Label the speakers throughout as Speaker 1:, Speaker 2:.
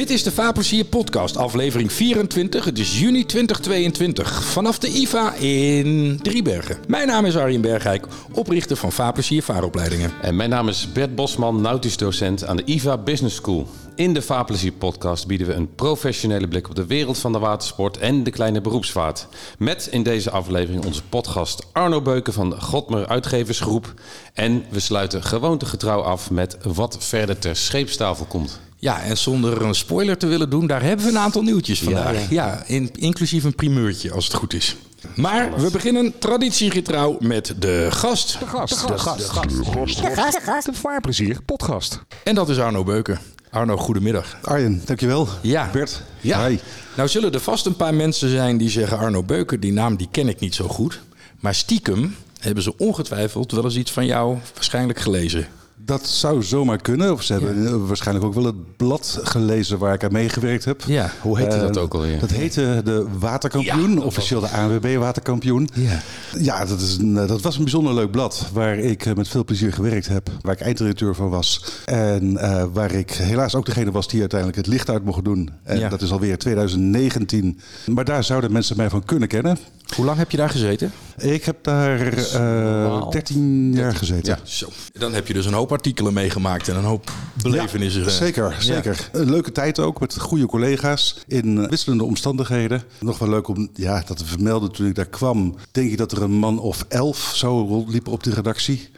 Speaker 1: Dit is de Vaarplezier podcast, aflevering 24. Het is juni 2022, vanaf de IVA in Driebergen. Mijn naam is Arjen Bergijk, oprichter van Vaarplezier Vaaropleidingen.
Speaker 2: En mijn naam is Bert Bosman, nautisch docent aan de IVA Business School. In de Vaarplezier podcast bieden we een professionele blik op de wereld van de watersport en de kleine beroepsvaart. Met in deze aflevering onze podcast Arno Beuken van de Godmer Uitgeversgroep. En we sluiten gewoontegetrouw af met wat verder ter scheepstafel komt.
Speaker 1: Ja, en zonder een spoiler te willen doen, daar hebben we een aantal nieuwtjes vandaag. Ja, in, inclusief een primeurtje als het goed is. Maar we beginnen traditiegetrouw met de gast.
Speaker 3: De gast. De gast. De gast. De vaarplezier podcast.
Speaker 1: En dat is Arno Beuken. Arno, goedemiddag.
Speaker 4: Arjen, dankjewel.
Speaker 1: Ja.
Speaker 4: Bert.
Speaker 1: Ja.
Speaker 4: Hi.
Speaker 1: Nou zullen er vast een paar mensen zijn die zeggen... Arno Beuken, die naam die ken ik niet zo goed. Maar stiekem hebben ze ongetwijfeld wel eens iets van jou waarschijnlijk gelezen.
Speaker 4: Dat zou zomaar kunnen. Of ze hebben eh, waarschijnlijk ook wel het blad gelezen waar ik aan meegewerkt heb.
Speaker 1: Ja.
Speaker 2: Hoe heette dat
Speaker 4: Eh,
Speaker 2: ook alweer?
Speaker 4: Dat heette de Waterkampioen,
Speaker 1: Ja, dat
Speaker 4: officieel de ANWB Waterkampioen.
Speaker 1: Ja.
Speaker 4: Ja, dat, is een, dat was een bijzonder leuk blad waar ik eh, met veel plezier gewerkt heb. Waar ik eindredacteur van was. En waar ik helaas ook degene was die uiteindelijk het licht uit mocht doen. En
Speaker 1: Ja.
Speaker 4: dat is alweer 2019. Maar daar zouden mensen mij van kunnen kennen.
Speaker 1: Hoe lang heb je daar gezeten?
Speaker 4: Ik heb daar eh 13 jaar gezeten.
Speaker 2: Ja.
Speaker 1: Zo. Dan heb je dus een hoop artikelen meegemaakt en een hoop belevenissen.
Speaker 4: Ja, zeker, zeker. Een leuke tijd ook met goede collega's in wisselende omstandigheden. Nog wel leuk om ja, dat te vermelden toen ik daar kwam. Denk ik dat er een man of elf zo rondliepen op de redactie.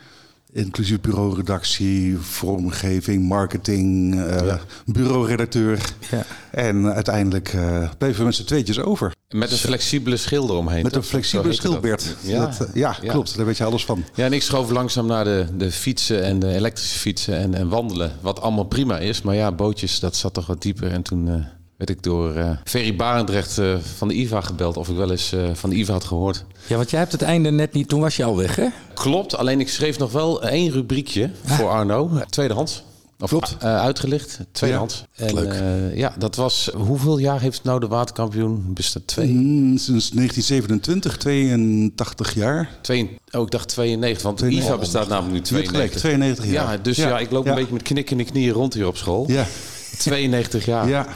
Speaker 4: Inclusief bureauredactie, vormgeving, marketing, eh bureauredacteur.
Speaker 1: Ja.
Speaker 4: En uiteindelijk eh, bleven we met z'n tweetjes over.
Speaker 2: Met een flexibele schilder omheen.
Speaker 4: Met een flexibele.
Speaker 2: Ja.
Speaker 4: Dat, eh, ja,
Speaker 2: Ja.
Speaker 4: klopt. Daar weet je alles van.
Speaker 2: Ja, en ik schoof langzaam naar de, de fietsen en de elektrische fietsen en, en wandelen. Wat allemaal prima is. Maar ja, bootjes, dat zat toch wat dieper. En toen werd ik door eh Ferry Barendrecht eh, van de IVA gebeld of ik wel eens eh, van de IVA had gehoord.
Speaker 1: ja, want jij hebt het einde net niet... Toen was je al weg, hè?
Speaker 2: Klopt, alleen ik schreef nog wel één rubriekje voor Arno. eh, Tweedehands. Of
Speaker 4: Klopt.
Speaker 2: eh, uitgelicht, tweedehands. en,
Speaker 1: leuk.
Speaker 2: eh, ja, dat was... Hoeveel jaar heeft nou de waterkampioen? Bestaat twee?
Speaker 4: Mm, sinds 1927, 82 jaar.
Speaker 2: twee oh, ik dacht 92, want de IVA
Speaker 4: 92.
Speaker 2: bestaat namelijk nu
Speaker 4: Je hebt gelijk,
Speaker 2: 92.
Speaker 4: 92 jaar.
Speaker 2: Ja, dus ja, ik loop een beetje met knikkende knieën rond hier op school.
Speaker 4: Ja,
Speaker 2: 92 jaar.
Speaker 4: ja.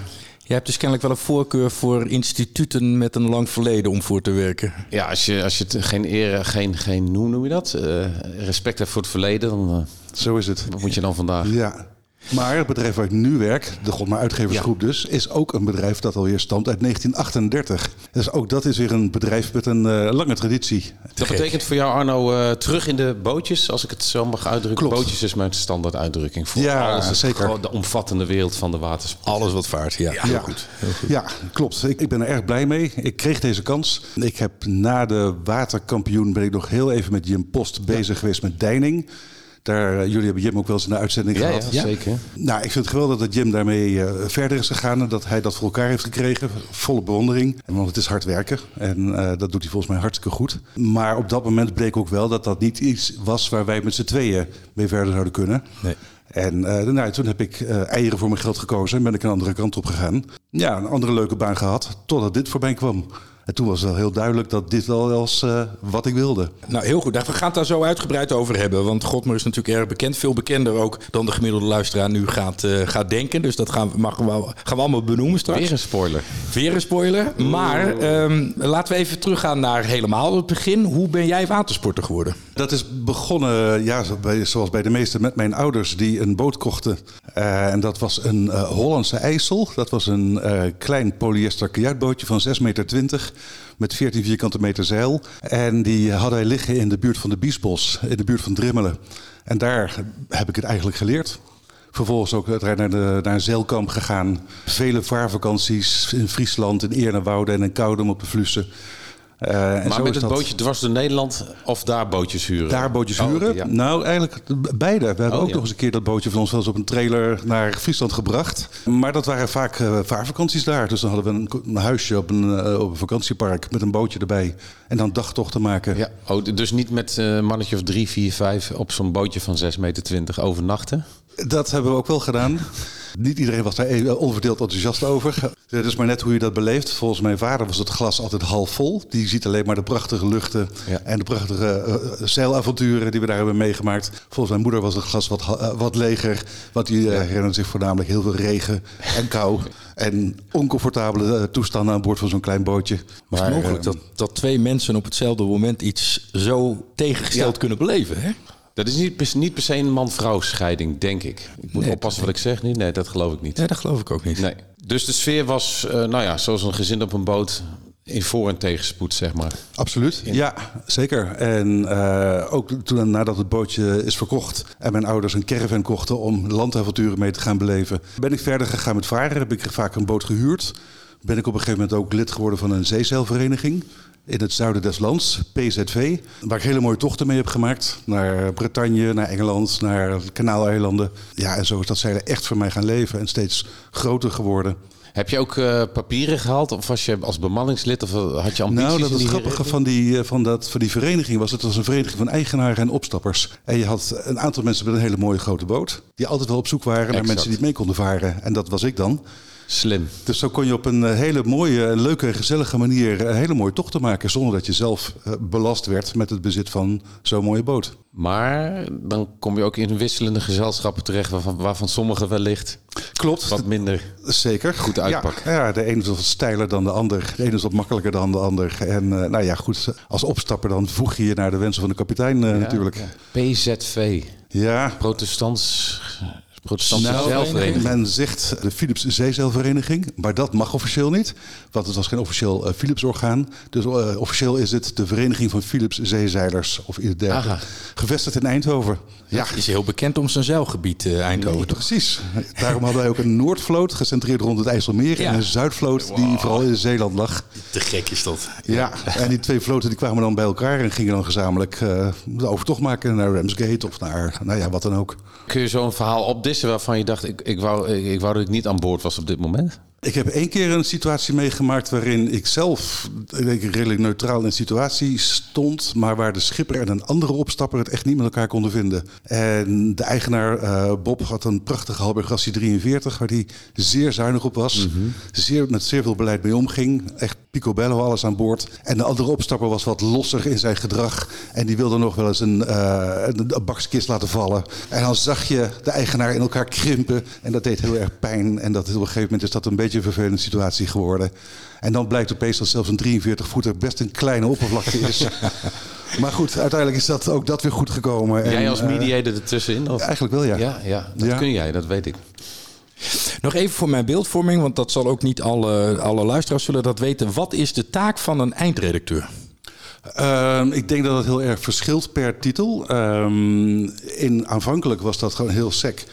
Speaker 1: Je hebt dus kennelijk wel een voorkeur voor instituten met een lang verleden om voor te werken.
Speaker 2: Ja, als je, als je het geen eer, geen, geen, hoe noem je dat? Eh, respect hebt voor het verleden, dan eh,
Speaker 4: Zo is het.
Speaker 2: wat moet je dan vandaag?
Speaker 4: Ja. Maar het bedrijf waar ik nu werk, de Godma Uitgeversgroep dus, is ook een bedrijf dat alweer stamt uit 1938. Dus ook dat is weer een bedrijf met een eh, lange traditie.
Speaker 2: Dat betekent voor jou, Arno, eh, terug in de bootjes, als ik het zo mag uitdrukken.
Speaker 4: Klopt.
Speaker 2: Bootjes is mijn standaard uitdrukking voor
Speaker 4: Ja,
Speaker 2: alles.
Speaker 4: Zeker.
Speaker 2: gewoon De omvattende wereld van de watersport.
Speaker 1: Alles wat vaart, ja.
Speaker 4: ja. Ja, klopt. Ik, ik ben er erg blij mee. Ik kreeg deze kans. Ik heb na de waterkampioen ben ik nog heel even met Jim Post bezig geweest met Deining. Daar, eh, jullie hebben Jim ook wel eens in de uitzending
Speaker 2: Ja, ja,
Speaker 4: gehad.
Speaker 2: zeker.
Speaker 4: Nou, ik vind het geweldig dat Jim daarmee eh, verder is gegaan en dat hij dat voor elkaar heeft gekregen. Volle bewondering. Want het is hard werken en eh, dat doet hij volgens mij hartstikke goed. Maar op dat moment bleek ook wel dat dat niet iets was waar wij met z'n tweeën mee verder zouden kunnen.
Speaker 1: Nee.
Speaker 4: En nou, toen heb ik eieren voor mijn geld gekozen en ben ik een andere kant op gegaan. Ja, een andere leuke baan gehad, totdat dit voorbij kwam. En toen was wel heel duidelijk dat dit wel was eh, wat ik wilde.
Speaker 1: Nou, heel goed. Nou, We gaan het daar zo uitgebreid over hebben. Want Godmer is natuurlijk erg bekend. Veel bekender ook dan de gemiddelde luisteraar nu gaat, eh, gaat denken. Dus dat gaan we, mag, we, gaan we allemaal benoemen straks.
Speaker 2: Weer een spoiler.
Speaker 1: Weer een spoiler. Maar ehm, laten we even teruggaan naar helemaal het begin. Hoe ben jij watersporter geworden?
Speaker 4: Dat is begonnen, ja, zoals bij de meesten, met mijn ouders die een boot kochten. Eh, en dat was een eh, Hollandse IJssel. Dat was een eh, klein polyester kajuitbootje van 6,20 meter met 14 vierkante meter zeil. En die hadden wij liggen in de buurt van de Biesbos, in de buurt van Drimmelen. En daar heb ik het eigenlijk geleerd. Vervolgens ook naar, de, naar een zeilkamp gegaan. Vele vaarvakanties in Friesland, in Eernewoude en in Koudem op de Vlussen. Eh, en
Speaker 2: Maar
Speaker 4: zo
Speaker 2: met het
Speaker 4: dat-
Speaker 2: bootje dwars door Nederland of daar bootjes huren?
Speaker 4: daar bootjes
Speaker 2: Oh,
Speaker 4: huren?
Speaker 2: ja.
Speaker 4: Nou, eigenlijk beide. We hebben
Speaker 2: Oh,
Speaker 4: ook
Speaker 2: ja.
Speaker 4: nog eens een keer dat bootje van ons wel eens op een trailer naar Friesland gebracht. Maar dat waren vaak eh, vaarvakanties daar. Dus dan hadden we een, een huisje op een, eh, op een vakantiepark met een bootje erbij. En dan dagtochten maken.
Speaker 2: Ja, oh, dus niet met een mannetje of drie, vier, vijf op zo'n bootje van 6,20 meter overnachten?
Speaker 4: Dat hebben we ook wel gedaan. Niet iedereen was daar onverdeeld enthousiast over. Het is maar net hoe je dat beleeft. Volgens mijn vader was het glas altijd half vol. Die ziet alleen maar de prachtige luchten
Speaker 2: Ja.
Speaker 4: en de prachtige eh, zeilavonturen die we daar hebben meegemaakt. Volgens mijn moeder was het glas wat, eh, wat leger. Want die eh, herinnert zich voornamelijk heel veel regen en kou. En oncomfortabele toestanden aan boord van zo'n klein bootje.
Speaker 1: Maar het is mogelijk dat, dat twee mensen op hetzelfde moment iets zo tegengesteld
Speaker 2: Ja.
Speaker 1: kunnen beleven. Hè?
Speaker 2: Dat is niet, per- niet per se een man-vrouw scheiding, denk ik. Ik moet
Speaker 1: Nee,
Speaker 2: oppassen wat ik zeg nu. Nee, dat geloof ik niet.
Speaker 1: Nee, dat geloof ik ook niet.
Speaker 2: Nee. Dus de sfeer was, eh, nou ja, zoals een gezin op een boot in voor- en tegenspoed, zeg maar.
Speaker 4: Absoluut, ja, zeker. En eh, ook toen nadat het bootje is verkocht en mijn ouders een caravan kochten om landavonturen mee te gaan beleven, ben ik verder gegaan met varen. Heb ik vaak een boot gehuurd. Ben ik op een gegeven moment ook lid geworden van een zeezeilvereniging in het zuiden des lands, PZV. Waar ik hele mooie tochten mee heb gemaakt. Naar Bretagne, naar Engeland, naar de Kanaaleilanden. Ja, en zo is dat zeilen echt voor mij gaan leven en steeds groter geworden.
Speaker 2: Heb je ook eh, papieren gehaald? Of was je als bemanningslid? Of eh, had je ambities
Speaker 4: Nou, dat
Speaker 2: die
Speaker 4: het grappige van die, eh, van, dat, van die vereniging was. Het was een vereniging van eigenaren en opstappers. En je had een aantal mensen met een hele mooie grote boot. Die altijd wel op zoek waren naar
Speaker 2: Exact.
Speaker 4: mensen die mee konden varen. En dat was ik dan.
Speaker 2: Slim.
Speaker 4: Dus zo kon je op een eh, hele mooie, leuke gezellige manier... een hele mooie tochten maken... zonder dat je zelf eh, belast werd met het bezit van zo'n mooie boot.
Speaker 2: Maar dan kom je ook in wisselende gezelschappen terecht... waarvan, waarvan sommige wellicht
Speaker 4: Klopt,
Speaker 2: wat minder...
Speaker 4: zeker.
Speaker 2: goed uitpakken.
Speaker 4: Ja, ja, de ene is wat steiler dan de ander. De ene is wat makkelijker dan de ander. En eh, nou ja, goed, als opstapper dan voeg je je naar de wensen van de kapitein eh, natuurlijk.
Speaker 2: PZV.
Speaker 4: Ja,
Speaker 2: Protestants... Protestantse
Speaker 4: Nou,
Speaker 2: zelfvereniging.
Speaker 4: Men zegt de Philips Zeezeilvereniging, maar dat mag officieel niet. Want het was geen officieel eh, Philips-orgaan. Dus eh, officieel is het de Vereniging van Philips Zeezeilers of iets dergelijks.
Speaker 2: Aha.
Speaker 4: Gevestigd in Eindhoven. Ja,
Speaker 1: is heel bekend om zijn zeilgebied eh, Eindhoven. toch?
Speaker 4: precies. Daarom hadden wij ook een Noordvloot, gecentreerd rond het IJsselmeer.
Speaker 1: Ja.
Speaker 4: En een Zuidvloot, die vooral in Zeeland lag.
Speaker 1: Te gek is dat.
Speaker 4: Ja, en die twee vloten die kwamen dan bij elkaar en gingen dan gezamenlijk eh, de overtocht maken naar Ramsgate of naar, nou ja, wat dan ook.
Speaker 2: Kun je zo'n verhaal opdissen waarvan je dacht... Ik, ik, wou, ik wou dat ik niet aan boord was op dit moment?
Speaker 4: Ik heb één keer een situatie meegemaakt waarin ik zelf ik denk, redelijk neutraal in de situatie stond, maar waar de schipper en een andere opstapper het echt niet met elkaar konden vinden. En de eigenaar eh, Bob had een prachtige Halbergassie 43 waar hij zeer zuinig op was, zeer, met zeer veel beleid mee omging, echt picobello alles aan boord. En de andere opstapper was wat losser in zijn gedrag en die wilde nog wel eens een, eh, een, een bakskist laten vallen. En dan zag je de eigenaar in elkaar krimpen en dat deed heel erg pijn en dat op een gegeven moment is dat een beetje een vervelende situatie geworden. En dan blijkt opeens dat zelfs een 43 voeter best een kleine oppervlakte is. maar goed, uiteindelijk is dat ook dat weer goed gekomen. En,
Speaker 2: jij als
Speaker 4: eh,
Speaker 2: mediator ertussenin? Of?
Speaker 4: eigenlijk wel, ja.
Speaker 2: Ja, ja, dat
Speaker 4: Ja.
Speaker 2: kun jij, dat weet ik.
Speaker 1: Nog even voor mijn beeldvorming, want dat zal ook niet alle, alle luisteraars zullen dat weten. Wat is de taak van een eindredacteur?
Speaker 4: Ehm, ik denk dat het heel erg verschilt per titel. Ehm, in, aanvankelijk was dat gewoon heel sec.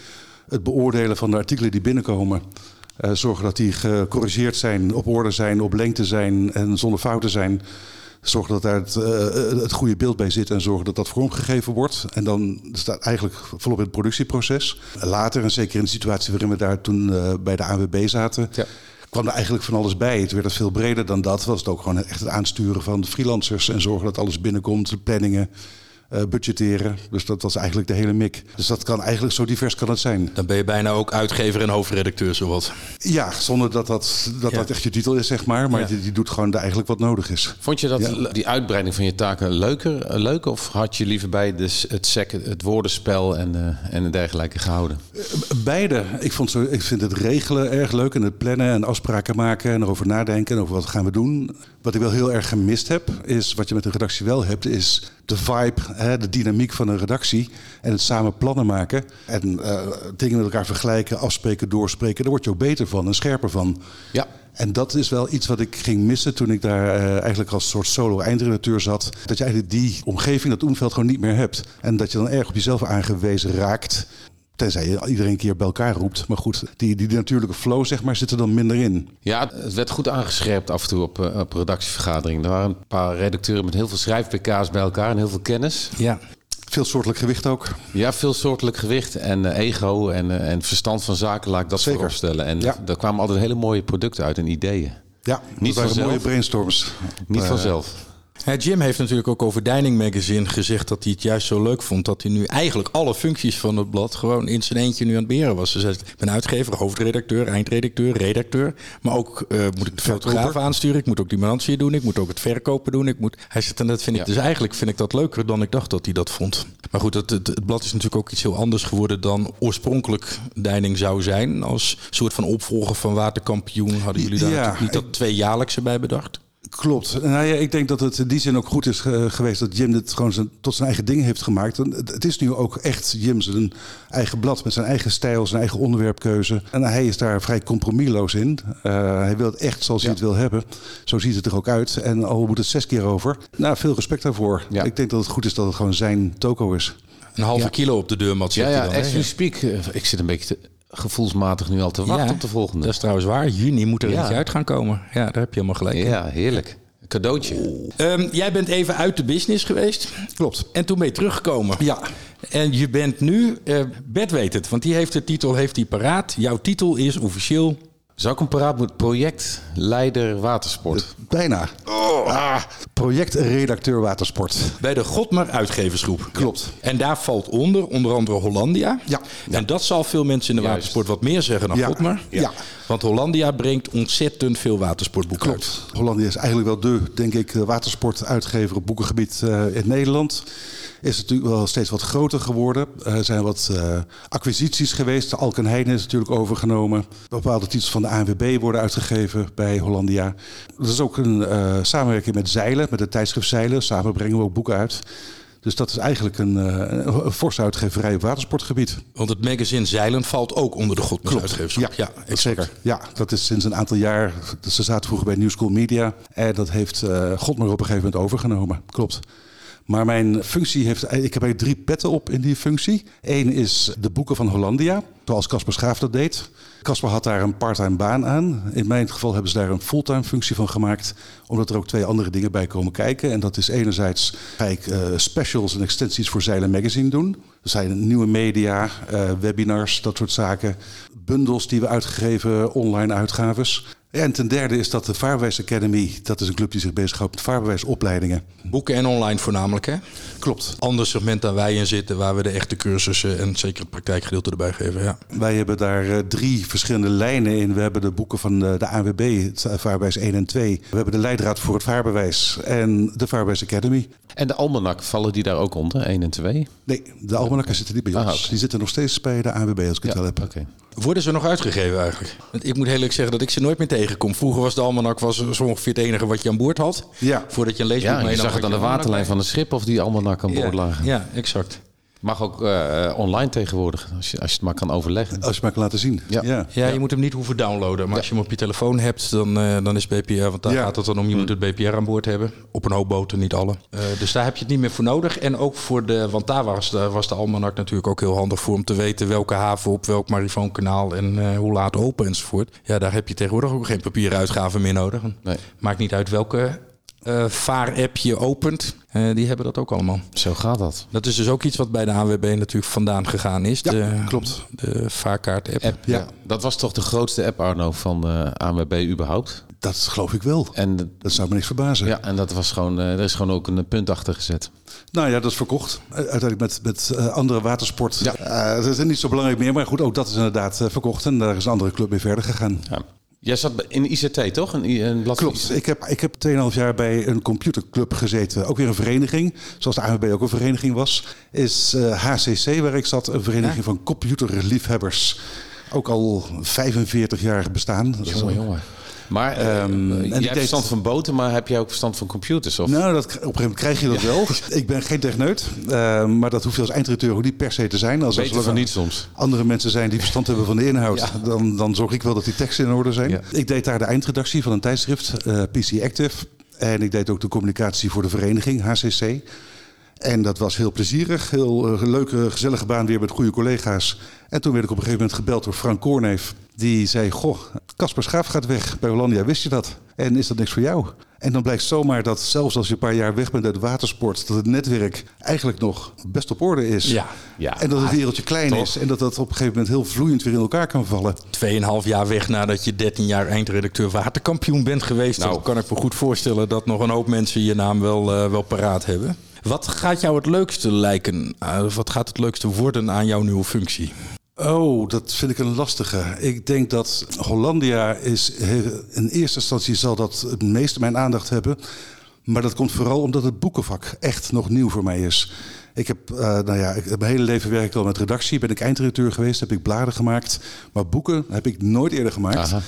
Speaker 4: Het beoordelen van de artikelen die binnenkomen. Eh, zorgen dat die gecorrigeerd zijn, op orde zijn, op lengte zijn en zonder fouten zijn. Zorgen dat daar het, eh, het goede beeld bij zit en zorgen dat dat vormgegeven wordt. En dan staat eigenlijk volop in het productieproces. Later, en zeker in de situatie waarin we daar toen eh, bij de ANWB zaten,
Speaker 2: Ja.
Speaker 4: kwam er eigenlijk van alles bij. Het werd het veel breder dan dat. Was het ook gewoon echt het aansturen van de freelancers en zorgen dat alles binnenkomt, de planningen, budgetteren. Dus dat was eigenlijk de hele mik. Dus dat kan eigenlijk zo divers kan het zijn.
Speaker 1: Dan ben je bijna ook uitgever en hoofdredacteur, zowat.
Speaker 4: Ja, zonder dat dat, dat,
Speaker 1: Ja.
Speaker 4: dat echt je titel is, zeg maar. Maar
Speaker 1: Ja.
Speaker 4: die, die doet gewoon de- eigenlijk wat nodig is.
Speaker 2: Vond je dat
Speaker 4: Ja.
Speaker 2: die uitbreiding van je taken leuker, eh, leuk? Of had je liever bij de, het, sec, het woordenspel en, eh, en dergelijke gehouden?
Speaker 4: Beide. Ik, vond zo, ik vind het regelen erg leuk en het plannen en afspraken maken en erover nadenken en over wat gaan we doen. Wat ik wel heel erg gemist heb, is wat je met een redactie wel hebt, is de vibe, hè, de dynamiek van een redactie en het samen plannen maken en eh, dingen met elkaar vergelijken, afspreken, doorspreken. Daar word je ook beter van en scherper van.
Speaker 2: Ja.
Speaker 4: En dat is wel iets wat ik ging missen toen ik daar eh, eigenlijk als soort solo eindredacteur zat. Dat je eigenlijk die omgeving, dat omveld gewoon niet meer hebt. En dat je dan erg op jezelf aangewezen raakt. Tenzij je iedereen een keer bij elkaar roept. Maar goed, die, die natuurlijke flow zeg maar, zit er dan minder in.
Speaker 2: Ja, het werd goed aangescherpt af en toe op, eh, op redactievergaderingen. Er waren een paar redacteuren met heel veel schrijf-PK's bij elkaar en heel veel kennis.
Speaker 1: Ja.
Speaker 4: Veel soortelijk gewicht ook.
Speaker 2: Ja, veel soortelijk gewicht en eh, ego en, eh, en verstand van zaken, laat ik dat
Speaker 4: Zeker.
Speaker 2: vooropstellen. En
Speaker 4: Ja.
Speaker 2: daar kwamen altijd hele mooie producten uit en ideeën.
Speaker 4: Ja,
Speaker 2: Niet
Speaker 4: dat waren
Speaker 2: vanzelf.
Speaker 4: mooie brainstorms.
Speaker 2: Niet vanzelf.
Speaker 1: Ja, Jim heeft natuurlijk ook over Dining Magazine gezegd dat hij het juist zo leuk vond dat hij nu eigenlijk alle functies van het blad gewoon in zijn eentje nu aan het beheren was. Dus hij ik ben uitgever, hoofdredacteur, eindredacteur, redacteur. Maar ook uh, moet ik de fotograaf aansturen, ik moet ook die financiën doen, ik moet ook het verkopen doen. Ik moet... Hij zegt, en dat vind ik dus eigenlijk vind ik dat leuker dan ik dacht dat hij dat vond. Maar goed, het, het, het, blad is natuurlijk ook iets heel anders geworden dan oorspronkelijk Deining zou zijn. Als soort van opvolger van Waterkampioen hadden jullie daar ja, niet dat tweejaarlijkse bij bedacht?
Speaker 4: Klopt. Nou ja, ik denk dat het in die zin ook goed is geweest dat Jim dit gewoon zijn, tot zijn eigen ding heeft gemaakt. het is nu ook echt Jim zijn eigen blad met zijn eigen stijl, zijn eigen onderwerpkeuze. En hij is daar vrij compromisloos in. Uh, hij wil het echt zoals hij het wil hebben. Zo ziet het er ook uit. En al moet het zes keer over. Nou, veel respect daarvoor. Ja. Ik denk dat het goed is dat het gewoon zijn toko is.
Speaker 1: Een halve kilo op de deurmat zit
Speaker 2: ja,
Speaker 1: ja,
Speaker 2: dan. As you speak, uh, ik zit een beetje te, gevoelsmatig nu al te wachten op de volgende.
Speaker 1: Dat is trouwens waar. Juni moet er ja. eentje uit gaan komen. Ja, daar heb je helemaal gelijk.
Speaker 2: Ja, heerlijk. Cadeautje.
Speaker 1: Um, jij bent even uit de business geweest.
Speaker 4: Klopt.
Speaker 1: En toen ben je teruggekomen.
Speaker 4: Ja.
Speaker 1: En je bent nu, uh, Bert weet het, want die heeft de titel, heeft hij paraat. Jouw titel is officieel
Speaker 2: zou ik een paraat moeten? Projectleider watersport.
Speaker 4: Bijna. Oh. Ah, projectredacteur watersport.
Speaker 1: Bij de Godmer uitgeversgroep.
Speaker 4: Klopt.
Speaker 1: En daar valt onder, onder andere Hollandia.
Speaker 4: Ja.
Speaker 1: En dat zal veel mensen in de watersport wat meer zeggen dan
Speaker 4: ja.
Speaker 1: Godmer.
Speaker 4: Ja.
Speaker 1: Want Hollandia brengt ontzettend veel watersportboeken
Speaker 4: Klopt.
Speaker 1: uit.
Speaker 4: Hollandia is eigenlijk wel de, denk ik, watersportuitgever op boekengebied uh, in Nederland is natuurlijk wel steeds wat groter geworden. Er zijn wat uh, acquisities geweest. De Alken Heijn is natuurlijk overgenomen. Bepaalde titels van de ANWB worden uitgegeven bij Hollandia. Dat is ook een uh, samenwerking met Zeilen, met het tijdschrift Zeilen. Samen brengen we ook boeken uit. Dus dat is eigenlijk een, uh, een forse uitgeverij op watersportgebied.
Speaker 1: Want het magazine Zeilen valt ook onder de Godmers uitgeverschap.
Speaker 4: Ja, ja zeker. Ja, dat is sinds een aantal jaar. Ze zaten vroeger bij New School Media. En dat heeft uh, Godmer op een gegeven moment overgenomen. Klopt. Maar mijn functie heeft. Ik heb eigenlijk drie petten op in die functie. Eén is de boeken van Hollandia, zoals Casper Schaaf dat deed. Casper had daar een parttime baan aan. In mijn geval hebben ze daar een fulltime functie van gemaakt, omdat er ook twee andere dingen bij komen kijken. En dat is enerzijds ga ik uh, specials en extensies voor Zeilen Magazine doen. Er zijn nieuwe media, uh, webinars, dat soort zaken. Bundels die we uitgegeven, online uitgaves. En ten derde is dat de Vaarbewijs Academy, dat is een club die zich bezighoudt met vaarbewijsopleidingen.
Speaker 1: Boeken en online voornamelijk, hè?
Speaker 4: Klopt.
Speaker 1: Ander segment dan wij in zitten, waar we de echte cursussen en zeker het praktijkgedeelte erbij geven. Ja.
Speaker 4: Wij hebben daar uh, drie verschillende lijnen in. We hebben de boeken van de, de ANWB, het Vaarbewijs 1 en 2. We hebben de leidraad voor het vaarbewijs en de Vaarbewijs Academy.
Speaker 2: En de almanak, vallen die daar ook onder, 1 en 2?
Speaker 4: Nee, de almanakken zitten niet bij ons. Ah, okay. Die zitten nog steeds bij de ANWB, als ik
Speaker 2: ja,
Speaker 4: het wel heb.
Speaker 2: Okay.
Speaker 1: Worden ze nog uitgegeven eigenlijk? Want ik moet heel eerlijk zeggen dat ik ze nooit meer tegenkom. Vroeger was de almanak was zo ongeveer het enige wat je aan boord had.
Speaker 4: Ja.
Speaker 1: Voordat je een leesboek
Speaker 2: ja,
Speaker 1: mee
Speaker 2: je zag het aan de waterlijn van het schip of die almanak aan boord
Speaker 1: ja,
Speaker 2: lagen.
Speaker 1: Ja, exact.
Speaker 2: Mag ook uh, online tegenwoordig, als je, als je het maar kan overleggen.
Speaker 4: Als je maar kan laten zien.
Speaker 2: Ja,
Speaker 1: ja. ja je moet hem niet hoeven downloaden. Maar als je hem op je telefoon hebt, dan, uh, dan is BPR... Want daar gaat het dan om, je moet het BPR aan boord hebben. Op een hoop boten, niet alle. Uh, dus daar heb je het niet meer voor nodig. En ook voor de... Want daar was de, was de almanak natuurlijk ook heel handig voor... om te weten welke haven op welk marifoonkanaal... en hoe laat open enzovoort. Ja, daar heb je tegenwoordig ook geen papieren uitgaven meer nodig.
Speaker 2: Nee.
Speaker 1: Maakt niet uit welke uh, vaar-app je opent. Uh, die hebben dat ook allemaal.
Speaker 2: Zo gaat dat.
Speaker 1: Dat is dus ook iets wat bij de ANWB natuurlijk vandaan gegaan is.
Speaker 4: Ja,
Speaker 1: de,
Speaker 4: klopt.
Speaker 1: De vaarkaart-app.
Speaker 2: App, ja. ja. Dat was toch de grootste app, Arno, van uh, ANWB überhaupt?
Speaker 4: Dat geloof ik wel. En dat zou me niks verbazen.
Speaker 2: Ja, en dat was gewoon, er is gewoon ook een punt achter gezet.
Speaker 4: Nou ja, dat is verkocht. Uiteindelijk met, met uh, andere watersport. Ja. Uh, dat is niet zo belangrijk meer. Maar goed, ook dat is inderdaad uh, verkocht. En daar is een andere club mee verder gegaan.
Speaker 2: Ja. Jij zat in ICT, toch? Een, een
Speaker 4: Klopt. Ik heb, ik heb 2,5 jaar bij een computerclub gezeten. Ook weer een vereniging. Zoals de ANWB ook een vereniging was. Is uh, HCC, waar ik zat, een vereniging ja. van computerliefhebbers. Ook al 45 jaar bestaan.
Speaker 2: Jongen, jongen. Maar um, je hebt deed... verstand van boten, maar heb jij ook verstand van computers? Of?
Speaker 4: Nou, dat, op een gegeven moment krijg je dat ja. wel. Ik ben geen techneut, uh, maar dat hoeft je als eindredacteur ook niet per se te zijn. Als
Speaker 2: Beter van niet soms.
Speaker 4: andere mensen zijn die verstand hebben van de inhoud, ja. dan, dan zorg ik wel dat die teksten in orde zijn. Ja. Ik deed daar de eindredactie van een tijdschrift, uh, PC Active. En ik deed ook de communicatie voor de vereniging, HCC. En dat was heel plezierig. Heel uh, leuke, gezellige baan weer met goede collega's. En toen werd ik op een gegeven moment gebeld door Frank Koorneef. Die zei, goh, Casper Schaaf gaat weg bij Hollandia. Wist je dat? En is dat niks voor jou? En dan blijkt zomaar dat zelfs als je een paar jaar weg bent uit de watersport, dat het netwerk eigenlijk nog best op orde is.
Speaker 1: Ja.
Speaker 2: Ja.
Speaker 4: En dat het wereldje klein
Speaker 2: Toch?
Speaker 4: is en dat dat op een gegeven moment heel vloeiend weer in elkaar kan vallen.
Speaker 1: Tweeënhalf jaar weg nadat je 13 jaar eindredacteur waterkampioen bent geweest.
Speaker 2: Nou.
Speaker 1: Dan kan ik me goed voorstellen dat nog een hoop mensen je naam wel, eh, wel paraat hebben. Wat gaat jou het leukste lijken? eh, wat gaat het leukste worden aan jouw nieuwe functie?
Speaker 4: Oh, dat vind ik een lastige. Ik denk dat Hollandia is in eerste instantie zal dat het meeste mijn aandacht hebben. Maar dat komt vooral omdat het boekenvak echt nog nieuw voor mij is. Ik heb, eh, nou ja, ik, mijn hele leven werk ik al met redactie. Ben ik eindredacteur geweest, heb ik bladen gemaakt. Maar boeken heb ik nooit eerder gemaakt.
Speaker 2: Aha.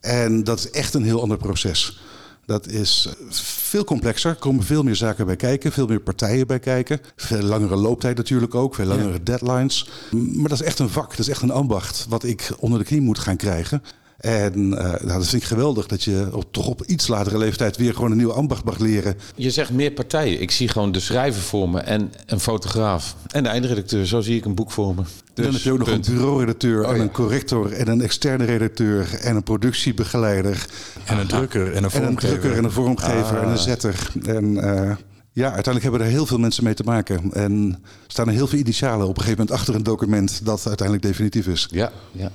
Speaker 4: En dat is echt een heel ander proces. Dat is veel complexer. Er komen veel meer zaken bij kijken. Veel meer partijen bij kijken. Veel langere looptijd natuurlijk ook. Veel langere deadlines. Maar dat is echt een vak. Dat is echt een ambacht. Wat ik onder de knie moet gaan krijgen. En eh, nou, dat vind ik geweldig. Dat je op, toch op iets latere leeftijd weer gewoon een nieuwe ambacht mag leren.
Speaker 2: Je zegt meer partijen. Ik zie gewoon de schrijver voor me en een fotograaf. En de eindredacteur. Zo zie ik een boek voor me. Dus,
Speaker 4: dan heb je ook nog
Speaker 2: punt.
Speaker 4: een bureauredacteur en
Speaker 2: ja.
Speaker 4: een corrector en een externe redacteur en een productiebegeleider.
Speaker 1: En een drukker en een
Speaker 4: En een
Speaker 1: vormgever.
Speaker 4: drukker en een vormgever en een zetter. En eh, ja, uiteindelijk hebben er heel veel mensen mee te maken. En er staan er heel veel initialen op een gegeven moment achter een document dat uiteindelijk definitief is.
Speaker 2: Ja, ja.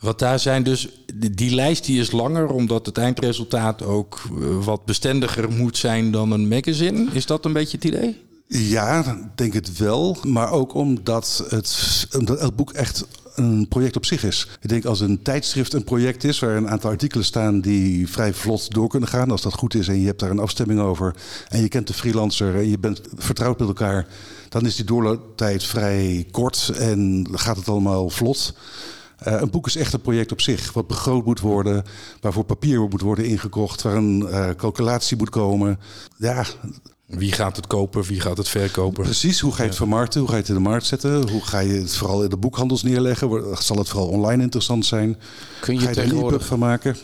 Speaker 1: Want daar zijn dus, die, die lijst die is langer omdat het eindresultaat ook eh, wat bestendiger moet zijn dan een magazine. Is dat een beetje het idee?
Speaker 4: Ja, denk het wel. Maar ook omdat het, omdat boek echt een project op zich is. Ik denk als een tijdschrift een project is waar een aantal artikelen staan die vrij vlot door kunnen gaan. Als dat goed is en je hebt daar een afstemming over. En je kent de freelancer en je bent vertrouwd met elkaar. Dan is die doorlooptijd vrij kort en gaat het allemaal vlot. Eh, een boek is echt een project op zich, wat begroot moet worden, waarvoor papier moet worden ingekocht, waar een eh, calculatie moet komen. Ja,
Speaker 1: Wie gaat het kopen, wie gaat het verkopen?
Speaker 4: Precies, hoe ga je het vermarkten? Hoe ga je het in de markt zetten? Hoe ga je het vooral in de boekhandels neerleggen? Zal het vooral online interessant zijn?
Speaker 2: Kun je
Speaker 4: ga je er een
Speaker 2: tegenwoordig-
Speaker 4: e-book van maken?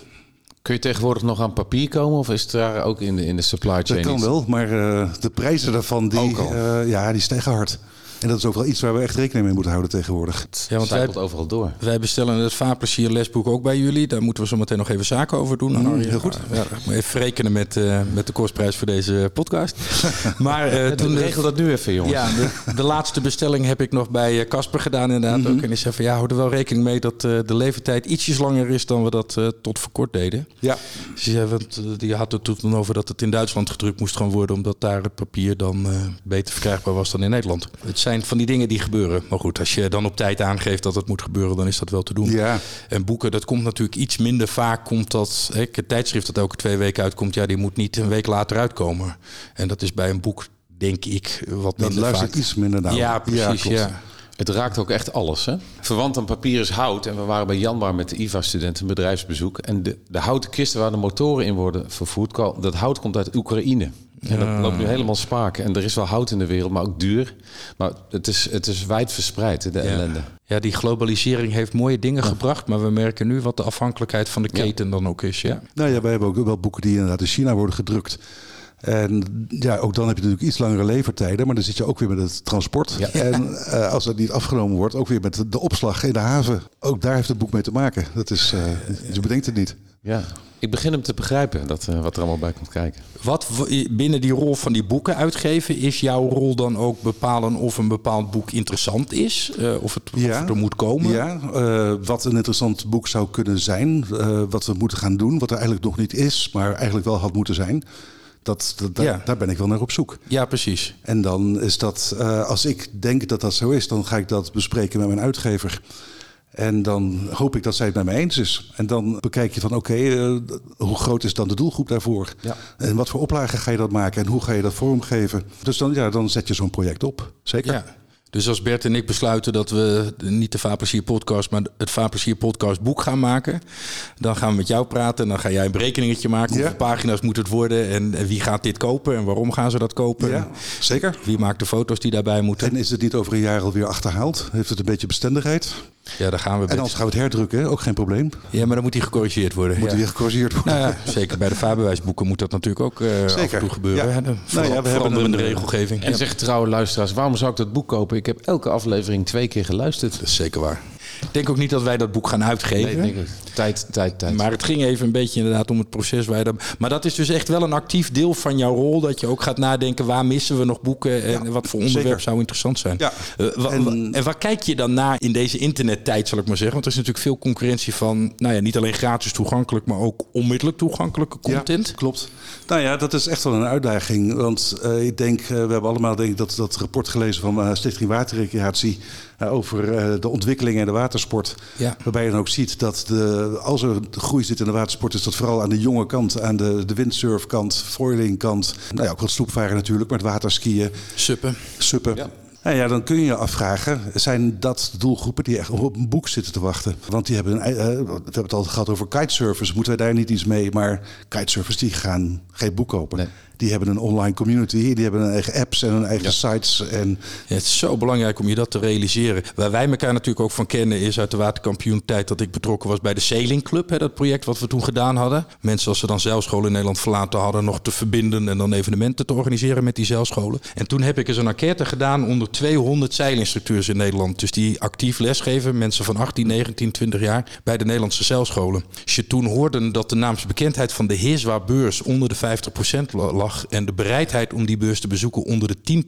Speaker 2: Kun je tegenwoordig nog aan papier komen? Of is het daar ook in de, in de supply chain
Speaker 4: Dat kan
Speaker 2: iets?
Speaker 4: wel, maar eh, de prijzen daarvan die, eh, ja, die stijgen hard. En dat is ook wel iets waar we echt rekening mee moeten houden tegenwoordig.
Speaker 1: Ja,
Speaker 2: Want
Speaker 1: wij,
Speaker 2: overal door.
Speaker 1: wij bestellen het Vaarplezier lesboek ook bij jullie. Daar moeten we zo meteen nog even zaken over doen. Arjen.
Speaker 4: heel goed.
Speaker 1: Ja, ik moet even rekenen met, eh, met de kostprijs voor deze podcast. maar eh, toen
Speaker 2: regel dat nu even, jongens.
Speaker 1: Ja, de, de laatste bestelling heb ik nog bij eh, Casper gedaan inderdaad
Speaker 2: Mhm.
Speaker 1: ook. En die zei van ja, hou er wel rekening mee dat eh, de leeftijd ietsjes langer is dan we dat eh, tot voor kort deden.
Speaker 4: Ja,
Speaker 1: Ze zei, want eh, die had het toen over dat het in Duitsland gedrukt moest gaan worden, omdat daar het papier dan eh, beter verkrijgbaar was dan in Nederland. Het zijn van die dingen die gebeuren. Maar goed, als je dan op tijd aangeeft dat het moet gebeuren, dan is dat wel te doen.
Speaker 4: ja.
Speaker 1: En boeken, dat komt natuurlijk iets minder vaak. Komt dat, hè, het tijdschrift dat elke twee weken uitkomt, ja, die moet niet een week later uitkomen. En dat is bij een boek, denk ik, wat
Speaker 4: dat
Speaker 1: minder
Speaker 4: luistert
Speaker 1: vaak.
Speaker 4: iets minder naar.
Speaker 1: Ja, precies. Ja,
Speaker 2: Het raakt ook echt alles. Hè? Verwant aan papier is hout. En we waren bij Janbar met de IVA-studenten een bedrijfsbezoek. En de, de houten kisten waar de motoren in worden vervoerd... dat hout komt uit Oekraïne. En dat loopt nu helemaal spaak. En er is wel hout in de wereld, maar ook duur. Maar het is, het is wijd verspreid, de ellende.
Speaker 1: Ja, die globalisering heeft mooie dingen gebracht, maar we merken nu wat de afhankelijkheid van de
Speaker 2: Ja.
Speaker 1: keten dan ook is. Ja.
Speaker 4: Nou ja, wij hebben ook wel boeken die inderdaad in China worden gedrukt. En ja, ook dan heb je natuurlijk iets langere levertijden, maar dan zit je ook weer met het transport.
Speaker 2: Ja.
Speaker 4: En eh, als het niet afgenomen wordt, ook weer met de opslag in de haven. Ook daar heeft het boek mee te maken. Dat is, eh, je bedenkt het niet.
Speaker 2: Ja. Ik begin hem te begrijpen, dat, eh, wat er allemaal bij komt kijken.
Speaker 1: Wat binnen die rol van die boeken uitgeven, is jouw rol dan ook bepalen of een bepaald boek interessant is? Eh, of, het, of
Speaker 4: Ja.
Speaker 1: het er moet komen?
Speaker 4: Ja, eh, wat een interessant boek zou kunnen zijn. eh, wat we moeten gaan doen, wat er eigenlijk nog niet is, maar eigenlijk wel had moeten zijn. Dat, dat, daar-
Speaker 1: Ja.
Speaker 4: Daar ben ik wel naar op zoek.
Speaker 1: Ja, precies.
Speaker 4: En dan is dat, eh, als ik denk dat dat zo is, dan ga ik dat bespreken met mijn uitgever. En dan hoop ik dat zij het met mij eens is. En dan bekijk je van oké, eh, hoe groot is dan de doelgroep daarvoor?
Speaker 2: Ja.
Speaker 4: En wat voor oplagen ga je dat maken en hoe ga je dat vormgeven? Dus dan, ja, dan zet je zo'n project op. Zeker.
Speaker 1: Ja. Dus als Bert en ik besluiten dat we niet de Vaarplezier podcast, maar het Vaarplezier podcast boek gaan maken, dan gaan we met jou praten en dan ga jij een berekeningetje maken.
Speaker 4: Ja.
Speaker 1: Hoeveel pagina's moet het worden en, en wie gaat dit kopen en waarom gaan ze dat kopen?
Speaker 4: Ja, zeker.
Speaker 1: Wie maakt de foto's die daarbij moeten?
Speaker 4: En is het niet over een jaar alweer achterhaald? Heeft het een beetje bestendigheid?
Speaker 1: Ja, daar gaan we.
Speaker 4: En anders gaan we het herdrukken, hè? ook geen probleem.
Speaker 1: Ja, maar dan moet die gecorrigeerd worden.
Speaker 4: Moet
Speaker 1: ja.
Speaker 4: weer gecorrigeerd worden.
Speaker 1: Nou ja, zeker bij de vaarbewijsboeken moet dat natuurlijk ook eh, af en toe gebeuren.
Speaker 4: Ja. Nou ja, we hebben
Speaker 1: veranderende
Speaker 4: een,
Speaker 1: regelgeving.
Speaker 2: En
Speaker 1: Ja,
Speaker 2: zeg trouwe luisteraars, waarom zou ik dat boek kopen? Ik heb elke aflevering twee keer geluisterd.
Speaker 1: dat is zeker waar. Ik denk ook niet dat wij dat boek gaan uitgeven.
Speaker 2: Nee, denk. Tijd, tijd, tijd.
Speaker 1: Maar het ging even een beetje inderdaad om het proces waar dan. Maar dat is dus echt wel een actief deel van jouw rol. Dat je ook gaat nadenken waar missen we nog boeken en wat voor onderwerp
Speaker 4: zeker.
Speaker 1: zou interessant zijn.
Speaker 4: Ja.
Speaker 1: Eh, wa-
Speaker 4: En-
Speaker 1: wa- en waar kijk je dan naar in deze internettijd, zal ik maar zeggen? Want er is natuurlijk veel concurrentie van, nou ja, niet alleen gratis toegankelijk, maar ook onmiddellijk toegankelijke content.
Speaker 4: Ja, klopt. Nou ja, dat is echt wel een uitdaging. Want eh, ik denk, eh, we hebben allemaal denk ik, dat, dat rapport gelezen van Stichting Waterrecreatie over eh, de ontwikkeling in de watersport.
Speaker 1: Ja.
Speaker 4: Waarbij je dan ook ziet dat de, als er groei zit in de watersport, is dat vooral aan de jonge kant, aan de, de windsurfkant, foilingkant. Nou ja, ook wat sloepvaren natuurlijk, maar het waterskiën,
Speaker 1: Suppen.
Speaker 4: suppen.
Speaker 2: Ja.
Speaker 4: Nou ja, dan kun je je afvragen, zijn dat de doelgroepen die echt op een boek zitten te wachten? Want die hebben, een, eh, we hebben het al gehad over kitesurfers, moeten wij daar niet iets mee? Maar kitesurfers die gaan geen boek kopen.
Speaker 2: Nee.
Speaker 4: Die hebben een online community, die hebben hun eigen apps en hun eigen sites. En
Speaker 1: Ja, het is zo belangrijk om je dat te realiseren. Waar wij elkaar natuurlijk ook van kennen is uit de waterkampioen-tijd dat ik betrokken was bij de Sailing Club. Hè, dat project wat we toen gedaan hadden. Mensen als ze dan zeilscholen in Nederland verlaten hadden nog te verbinden en dan evenementen te organiseren met die zeilscholen. En toen heb ik eens een enquête gedaan onder 200 zeilinstructeurs in Nederland. Dus die actief lesgeven, mensen van 18, 19, 20 jaar bij de Nederlandse zeilscholen. Als je toen hoorde dat de naamsbekendheid van de Heerswa-beurs onder de 50% la- en de bereidheid om die beurs te bezoeken onder de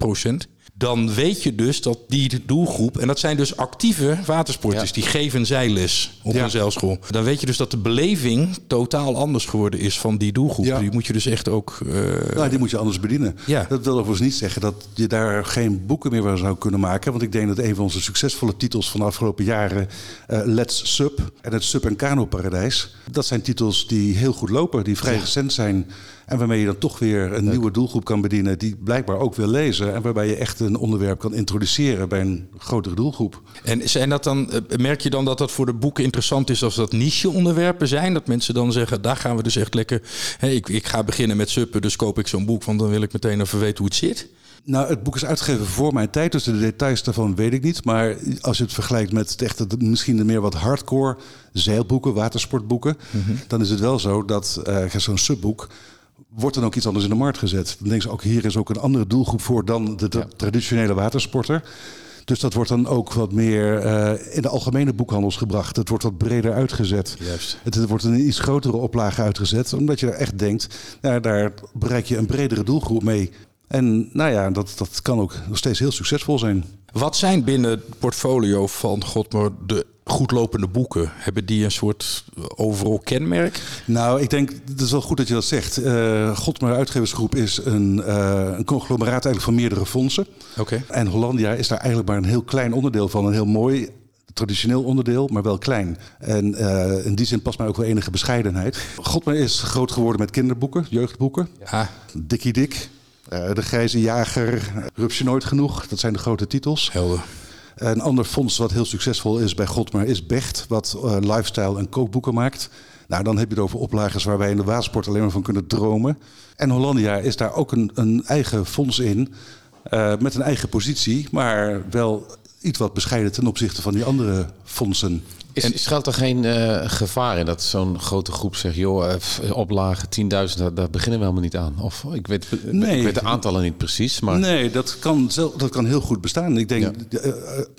Speaker 1: 10%. Dan weet je dus dat die doelgroep, en dat zijn dus actieve watersporters,
Speaker 2: Ja.
Speaker 1: die geven zijles op
Speaker 4: Ja.
Speaker 1: een zeilschool. Dan weet je dus dat de beleving totaal anders geworden is van die doelgroep.
Speaker 4: Ja.
Speaker 1: Die moet je dus echt ook. eh,
Speaker 4: nou, die moet je anders bedienen. Dat wil overigens niet zeggen dat je daar geen boeken meer van zou kunnen maken. Want ik denk dat een van onze succesvolle titels van de afgelopen jaren, eh, Let's Sub en het Sub en Kano Paradijs, dat zijn titels die heel goed lopen, die vrij recent zijn. En waarmee je dan toch weer een nieuwe doelgroep kan bedienen die blijkbaar ook wil lezen. En waarbij je echt een onderwerp kan introduceren bij een grotere doelgroep.
Speaker 1: En zijn dat dan, eh, merk je dan dat dat voor de boeken interessant is als dat niche-onderwerpen zijn? Dat mensen dan zeggen, daar gaan we dus echt lekker. Ik, ik ga beginnen met suppen, dus koop ik zo'n boek, want dan wil ik meteen even weten hoe het zit.
Speaker 4: Nou, het boek is uitgegeven voor mijn tijd, dus de details daarvan weet ik niet. Maar als je het vergelijkt met het misschien de meer wat hardcore zeilboeken, watersportboeken, dan is het wel zo dat eh, zo'n subboek wordt dan ook iets anders in de markt gezet. Dan denken ze ook, hier is ook een andere doelgroep voor dan de tra- traditionele watersporter. Dus dat wordt dan ook wat meer eh, in de algemene boekhandels gebracht. Het wordt wat breder uitgezet.
Speaker 2: Juist.
Speaker 4: Het wordt een iets grotere oplage uitgezet. Omdat je er echt denkt, nou, daar bereik je een bredere doelgroep mee. En nou ja, dat, dat kan ook nog steeds heel succesvol zijn.
Speaker 1: Wat zijn binnen het portfolio van Godmer de goedlopende boeken? Hebben die een soort overal kenmerk?
Speaker 4: Nou, ik denk, het is wel goed dat je dat zegt. Eh Godmer Uitgeversgroep is een, eh, een conglomeraat eigenlijk van meerdere fondsen.
Speaker 1: Oké.
Speaker 4: En Hollandia is daar eigenlijk maar een heel klein onderdeel van. Een heel mooi traditioneel onderdeel, maar wel klein. En eh, in die zin past mij ook wel enige bescheidenheid. Godmer is groot geworden met kinderboeken, jeugdboeken.
Speaker 1: Ja.
Speaker 4: Dikkie Dik, De Grijze Jager, Rupsje Nooit Genoeg. Dat zijn de grote titels.
Speaker 1: Helder.
Speaker 4: Een ander fonds wat heel succesvol is bij Godmer is Becht, wat eh, lifestyle en kookboeken maakt. Nou, dan heb je het over oplages waar wij in de watersport alleen maar van kunnen dromen. En Hollandia is daar ook een, een eigen fonds in, eh, met een eigen positie, maar wel iets wat bescheiden ten opzichte van die andere fondsen.
Speaker 2: Is, schuilt er geen eh, gevaar in dat zo'n grote groep zegt... joh, eh, f- oplagen 10.000, daar, daar beginnen we helemaal niet aan? Of ik weet,
Speaker 4: Nee.
Speaker 2: ik weet de aantallen niet precies, maar...
Speaker 4: Nee, dat kan, dat kan heel goed bestaan. Ik denk, eh, eh,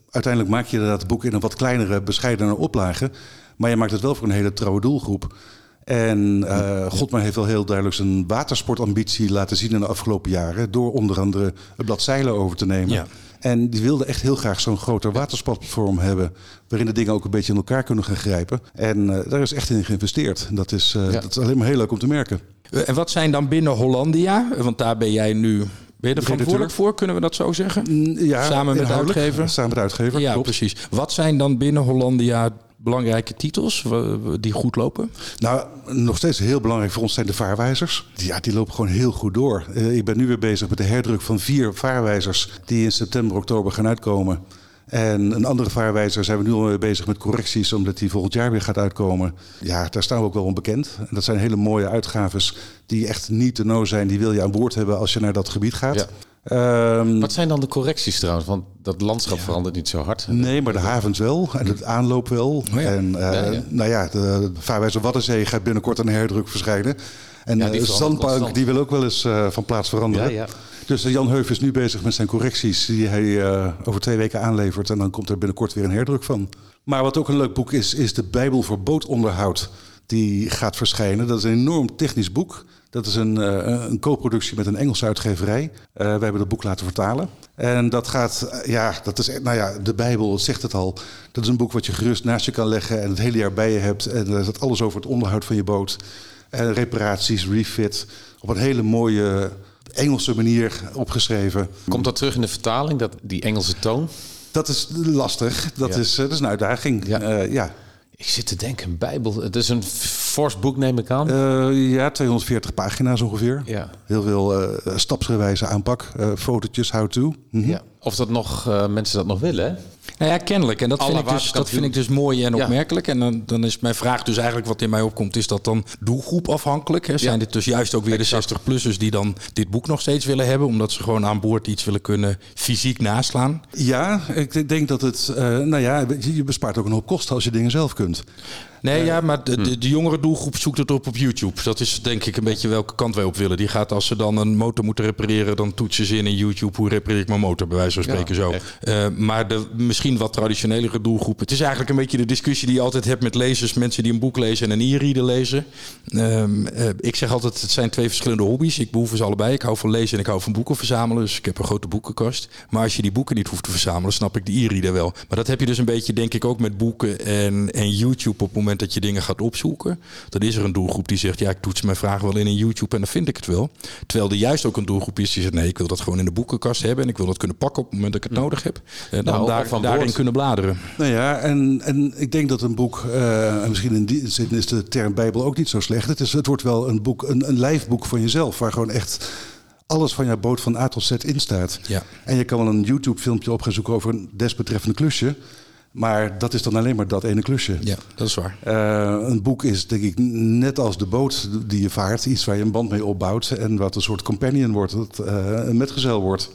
Speaker 4: uiteindelijk maak je dat boek in een wat kleinere, bescheidener oplage. Maar je maakt het wel voor een hele trouwe doelgroep. En eh Godmer heeft wel heel duidelijk zijn watersportambitie laten zien in de afgelopen jaren. Door onder andere het blad zeilen over te nemen.
Speaker 1: Ja.
Speaker 4: En die wilde echt heel graag zo'n groter watersportplatform hebben. Waarin de dingen ook een beetje in elkaar kunnen gaan grijpen. En eh, daar is echt in geïnvesteerd. Dat is,
Speaker 2: Ja.
Speaker 4: dat is alleen maar heel leuk om te merken.
Speaker 1: Eh, En wat zijn dan binnen Hollandia? Want daar ben jij nu. Ben je er verantwoordelijk voor, kunnen we dat zo zeggen?
Speaker 4: Mm, Ja,
Speaker 1: Samen met de uitgever?
Speaker 4: Samen met de uitgever,
Speaker 1: Ja,
Speaker 4: klopt.
Speaker 1: precies. Wat zijn dan binnen Hollandia belangrijke titels die goed lopen?
Speaker 4: Nou, nog steeds heel belangrijk voor ons zijn de vaarwijzers. Ja, die lopen gewoon heel goed door. Eh, ik ben nu weer bezig met de herdruk van vier vaarwijzers die in september, oktober gaan uitkomen. En een andere vaarwijzer zijn we nu al bezig met correcties, omdat die volgend jaar weer gaat uitkomen. Ja, daar staan we ook wel onbekend. En dat zijn hele mooie uitgaves die echt niet te no zijn. Die wil je aan boord hebben als je naar dat gebied gaat.
Speaker 2: Ja.
Speaker 4: Ehm,
Speaker 2: Wat zijn dan de correcties trouwens? Want dat landschap verandert niet zo hard.
Speaker 4: Nee, maar de havens wel. En het aanloop wel.
Speaker 1: ja.
Speaker 4: En eh,
Speaker 2: Ja, ja.
Speaker 4: nou ja, de vaarwijzer Waddenzee gaat binnenkort een herdruk verschijnen. En eh, Zandbank
Speaker 2: constant.
Speaker 4: die wil ook wel eens eh, van plaats veranderen.
Speaker 2: Ja, ja.
Speaker 4: Dus Jan Heuf is nu bezig met zijn correcties die hij eh, over twee weken aanlevert. En dan komt er binnenkort weer een herdruk van. Maar wat ook een leuk boek is, is de Bijbel voor bootonderhoud. Die gaat verschijnen. Dat is een enorm technisch boek. Dat is een, eh, een co-productie met een Engelse uitgeverij. Eh wij hebben het boek laten vertalen. En dat gaat, eh, ja, dat is, nou ja, de Bijbel zegt het al. Dat is een boek wat je gerust naast je kan leggen en het hele jaar bij je hebt. En daar staat alles over het onderhoud van je boot. En reparaties, refit. Op een hele mooie Engelse manier opgeschreven.
Speaker 2: Komt dat terug in de vertaling, dat, die Engelse toon?
Speaker 4: Dat is lastig. Dat,
Speaker 2: Ja.
Speaker 4: is, dat is een uitdaging.
Speaker 2: Ja.
Speaker 4: Ja, ja.
Speaker 2: Ik zit te denken, een Bijbel. Het is een fors boek, neem ik aan.
Speaker 4: Eh, ja 240 pagina's ongeveer.
Speaker 2: ja.
Speaker 4: Heel veel eh, stapsgewijze aanpak. eh fotootjes, how-to. Mhm.
Speaker 2: ja. Of dat nog, eh, mensen dat nog willen, hè?
Speaker 1: Nou ja, kennelijk. En dat vind, ik dus, dat vind ik dus mooi en
Speaker 2: Ja.
Speaker 1: opmerkelijk. En dan, dan is mijn vraag dus eigenlijk wat in mij opkomt... is dat dan doelgroep afhankelijk? Hè? Zijn
Speaker 2: Ja.
Speaker 1: dit dus juist ook weer de 60-plussers die dan dit boek nog steeds willen hebben... omdat ze gewoon aan boord iets willen kunnen fysiek naslaan?
Speaker 4: Ja, ik denk dat het... eh, nou ja, je je bespaart ook een hoop kosten als je dingen zelf kunt.
Speaker 1: Nee, ja, maar de, de, de jongere doelgroep zoekt het op op YouTube. Dat is denk ik een beetje welke kant wij op willen. Die gaat als ze dan een motor moeten repareren... dan toetsen ze in in YouTube hoe repareer ik mijn motor, bij wijze van spreken zo. Eh, maar de misschien wat traditionelere doelgroep... het is eigenlijk een beetje de discussie die je altijd hebt met lezers... mensen die een boek lezen en een e-reader lezen. Ehm, eh, ik zeg altijd, het zijn twee verschillende hobby's. Ik behoef ze allebei. Ik hou van lezen en ik hou van boeken verzamelen. Dus ik heb een grote boekenkast. Maar als je die boeken niet hoeft te verzamelen... snap ik de e-reader wel. Maar dat heb je dus een beetje, denk ik, ook met boeken en, en YouTube... op het moment dat je dingen gaat opzoeken. Dan is er een doelgroep die zegt... ja, ik toets mijn vragen wel in in YouTube en dan vind ik het wel. Terwijl er juist ook een doelgroep is die zegt... nee, ik wil dat gewoon in de boekenkast hebben... en ik wil dat kunnen pakken op het moment dat ik het nodig heb. En dan
Speaker 2: Nou,
Speaker 1: daar, daarin kunnen bladeren.
Speaker 4: Nou ja, en, en ik denk dat een boek, eh, en misschien in die zin is de term Bijbel ook niet zo slecht. Het, is, het wordt wel een boek, een, een lijfboek van jezelf, waar gewoon echt alles van jouw boot van A tot Z in staat.
Speaker 1: Ja.
Speaker 4: En je kan wel een YouTube-filmpje op gaan zoeken over een desbetreffende klusje. Maar dat is dan alleen maar dat ene klusje.
Speaker 1: Ja, dat is waar.
Speaker 4: Eh, een boek is, denk ik, net als de boot die je vaart, iets waar je een band mee opbouwt. En wat een soort companion wordt, dat, eh, een metgezel wordt.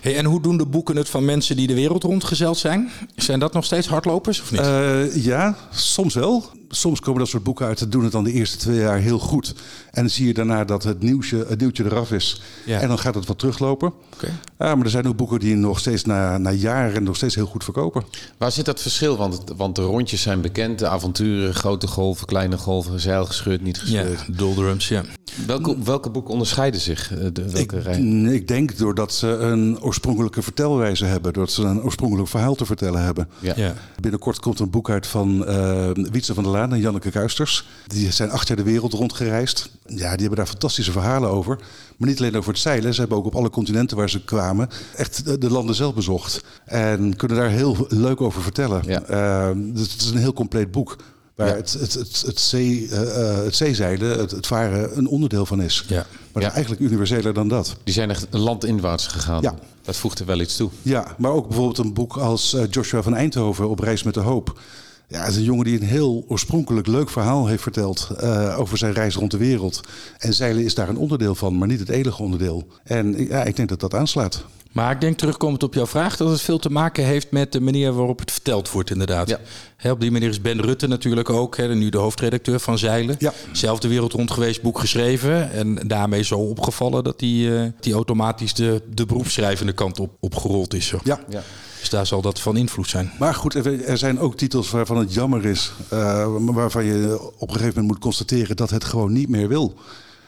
Speaker 1: Hey, en hoe doen de boeken het van mensen die de wereld rondgezeld zijn? Zijn dat nog steeds hardlopers of niet?
Speaker 4: Eh, ja, soms wel. Soms komen dat soort boeken uit. Dat doen het dan de eerste twee jaar heel goed. En dan zie je daarna dat het, nieuwsje, het nieuwtje eraf is.
Speaker 1: Ja.
Speaker 4: En dan gaat het wat teruglopen.
Speaker 1: Oké.
Speaker 4: Ja, maar er zijn ook boeken die nog steeds na, na jaren nog steeds heel goed verkopen.
Speaker 2: Waar zit dat verschil? Want, want de rondjes zijn bekend. De avonturen, grote golven, kleine golven, zeil gescheurd, niet
Speaker 1: Ja,
Speaker 2: gescheurd.
Speaker 1: doldrums, ja.
Speaker 2: Welke, welke boeken onderscheiden zich? eh, De, welke
Speaker 4: Ik,
Speaker 2: rij?
Speaker 4: ik denk doordat ze een oorspronkelijke vertelwijze hebben. Doordat ze een oorspronkelijk verhaal te vertellen hebben.
Speaker 2: Ja.
Speaker 1: ja.
Speaker 4: Binnenkort komt een boek uit van eh Wietse van der Laan en Janneke Kuisters. Die zijn acht jaar de wereld rondgereisd. Ja, die hebben daar fantastische verhalen over. Maar niet alleen over het zeilen. Ze hebben ook op alle continenten waar ze kwamen echt de, de landen zelf bezocht. En kunnen daar heel leuk over vertellen.
Speaker 2: Ja.
Speaker 4: Eh, dus het is een heel compleet boek. Waar
Speaker 2: Ja.
Speaker 4: het, het, het, het, zee, eh, eh, het zeezeilen, het, het varen, een onderdeel van is.
Speaker 1: Ja.
Speaker 4: Maar
Speaker 2: Ja.
Speaker 4: eigenlijk universeler dan dat.
Speaker 2: Die zijn echt landinwaarts gegaan.
Speaker 4: Ja.
Speaker 2: Dat voegt er wel iets toe.
Speaker 4: Ja, maar ook bijvoorbeeld een boek als Joshua van Eindhoven op reis met de hoop. Ja, het is een jongen die een heel oorspronkelijk leuk verhaal heeft verteld eh, over zijn reis rond de wereld. En zeilen is daar een onderdeel van, maar niet het enige onderdeel. En ja, ik denk dat dat aanslaat.
Speaker 1: Maar ik denk terugkomend op jouw vraag dat het veel te maken heeft met de manier waarop het verteld wordt, inderdaad.
Speaker 2: Ja.
Speaker 1: Hè, op die manier is Ben Rutte natuurlijk ook, hè, nu de hoofdredacteur van Zeilen.
Speaker 4: Ja.
Speaker 1: Zelf de wereld rond geweest, boek geschreven. En daarmee zo opgevallen dat die, eh, die automatisch de, de beroepsschrijvende kant op, opgerold is. Zo.
Speaker 4: Ja.
Speaker 2: Ja.
Speaker 1: Dus daar zal dat van invloed zijn.
Speaker 4: Maar goed, er zijn ook titels waarvan het jammer is. eh, waarvan je op een gegeven moment moet constateren dat het gewoon niet meer wil.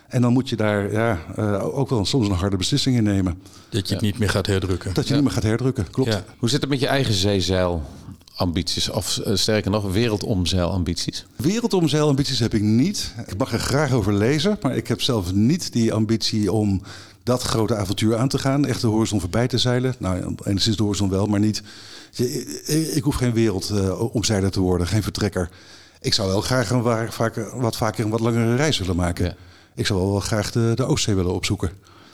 Speaker 4: En dan moet je daar ja, eh, ook wel soms een harde beslissing in nemen.
Speaker 1: Dat je het niet meer gaat herdrukken.
Speaker 4: Dat je niet meer gaat herdrukken, klopt.
Speaker 1: Ja.
Speaker 2: Hoe zit het met je eigen zeezeilambities? Of eh, sterker nog, wereldomzeilambities?
Speaker 4: Wereldomzeilambities heb ik niet. Ik mag er graag over lezen, maar ik heb zelf niet die ambitie om dat grote avontuur aan te gaan. Echt de horizon voorbij te zeilen. Nou, enigszins de horizon wel, maar niet. Ik, hoef geen wereldomzeiler te worden, geen vertrekker. Ik zou wel graag een waar, vaker, wat vaker een wat langere reis willen maken.
Speaker 2: Ja.
Speaker 4: Ik zou wel, wel graag de, de Oostzee willen opzoeken.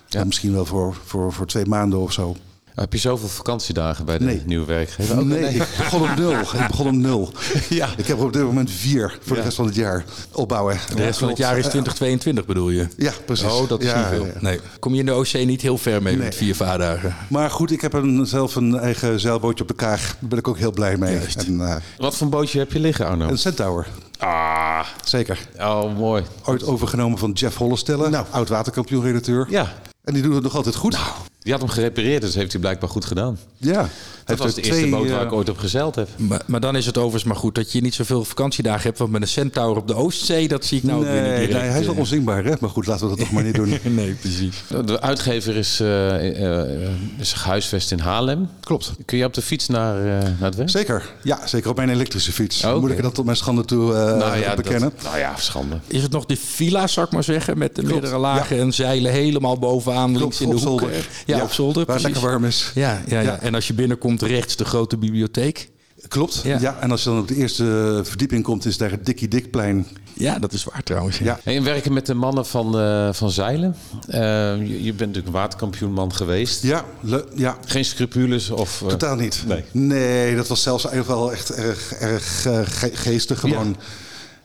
Speaker 2: Ja.
Speaker 4: En misschien wel voor, voor, voor twee maanden of zo.
Speaker 2: Heb je zoveel vakantiedagen bij de
Speaker 4: Nee.
Speaker 2: nieuwe werkgever? Ook-
Speaker 4: nee, ik begon op nul. Ik begon op nul.
Speaker 2: Ja.
Speaker 4: Ik heb er op dit moment vier voor
Speaker 2: Ja.
Speaker 4: de rest van het jaar opbouwen.
Speaker 1: De rest van het jaar is 2022 bedoel je?
Speaker 4: Ja, precies.
Speaker 1: Oh, dat is
Speaker 4: Ja,
Speaker 1: niet veel. Nee. Kom je in de OC niet heel ver mee
Speaker 4: Nee.
Speaker 1: met vier vaardagen?
Speaker 4: Maar goed, ik heb een, zelf een eigen zeilbootje op de kaag. Daar ben ik ook heel blij mee. En, eh,
Speaker 2: Wat voor bootje heb je liggen, Arno?
Speaker 4: een Centaur.
Speaker 2: Ah,
Speaker 4: Zeker.
Speaker 2: oh mooi.
Speaker 4: Ooit overgenomen van Jeff Hollestelle,
Speaker 2: Nou.
Speaker 4: oud waterkampioen-redacteur.
Speaker 2: Ja,
Speaker 4: En die doet het nog altijd goed.
Speaker 2: Die had hem gerepareerd, dus heeft hij blijkbaar goed gedaan.
Speaker 4: ja.
Speaker 2: Dat was de
Speaker 4: er
Speaker 2: eerste boot waar
Speaker 4: eh,
Speaker 2: ik ooit op gezeild heb.
Speaker 1: Maar, maar dan is het overigens maar goed dat je niet zoveel vakantiedagen hebt. Want met een Centaur op de Oostzee, dat zie ik nou ook weer niet
Speaker 4: Nee,
Speaker 1: direct.
Speaker 4: nee, hij is wel
Speaker 1: eh,
Speaker 4: onzingbaar, hè? Maar goed, laten we dat toch maar niet doen.
Speaker 1: nee, precies.
Speaker 2: De uitgever is, eh, eh, is gehuisvest in Haarlem.
Speaker 4: Klopt.
Speaker 2: Kun je op de fiets naar, eh, naar het werk?
Speaker 4: Zeker. Ja, zeker op mijn elektrische fiets.
Speaker 2: Oh.
Speaker 4: Moet ik dat tot mijn schande toe eh,
Speaker 2: nou ja,
Speaker 4: bekennen?
Speaker 2: Dat, nou ja, schande.
Speaker 1: Is het nog de villa, zou ik maar zeggen, met de
Speaker 4: Klopt,
Speaker 1: meerdere lagen en zeilen helemaal bovenaan, links in de hoek.
Speaker 4: zolder.
Speaker 1: eh, Ja, op zolder,
Speaker 4: Waar het lekker warm is.
Speaker 1: Ja, ja, ja.
Speaker 4: Ja.
Speaker 1: en als je binnenkomt rechts de grote bibliotheek.
Speaker 4: Klopt.
Speaker 1: Ja.
Speaker 4: Ja. en als je dan op de eerste verdieping komt, is daar het Dikkie Dikplein.
Speaker 1: Ja, dat is waar trouwens.
Speaker 4: Ja.
Speaker 2: Hey, en werken met de mannen van, eh, van zeilen. Eh, je, je bent natuurlijk een waterkampioenman geweest.
Speaker 4: Ja, le- ja
Speaker 2: Geen scrupules of... eh,
Speaker 4: totaal niet.
Speaker 2: Nee.
Speaker 4: Nee, dat was zelfs eigenlijk wel echt erg, erg ge- geestig. Gewoon.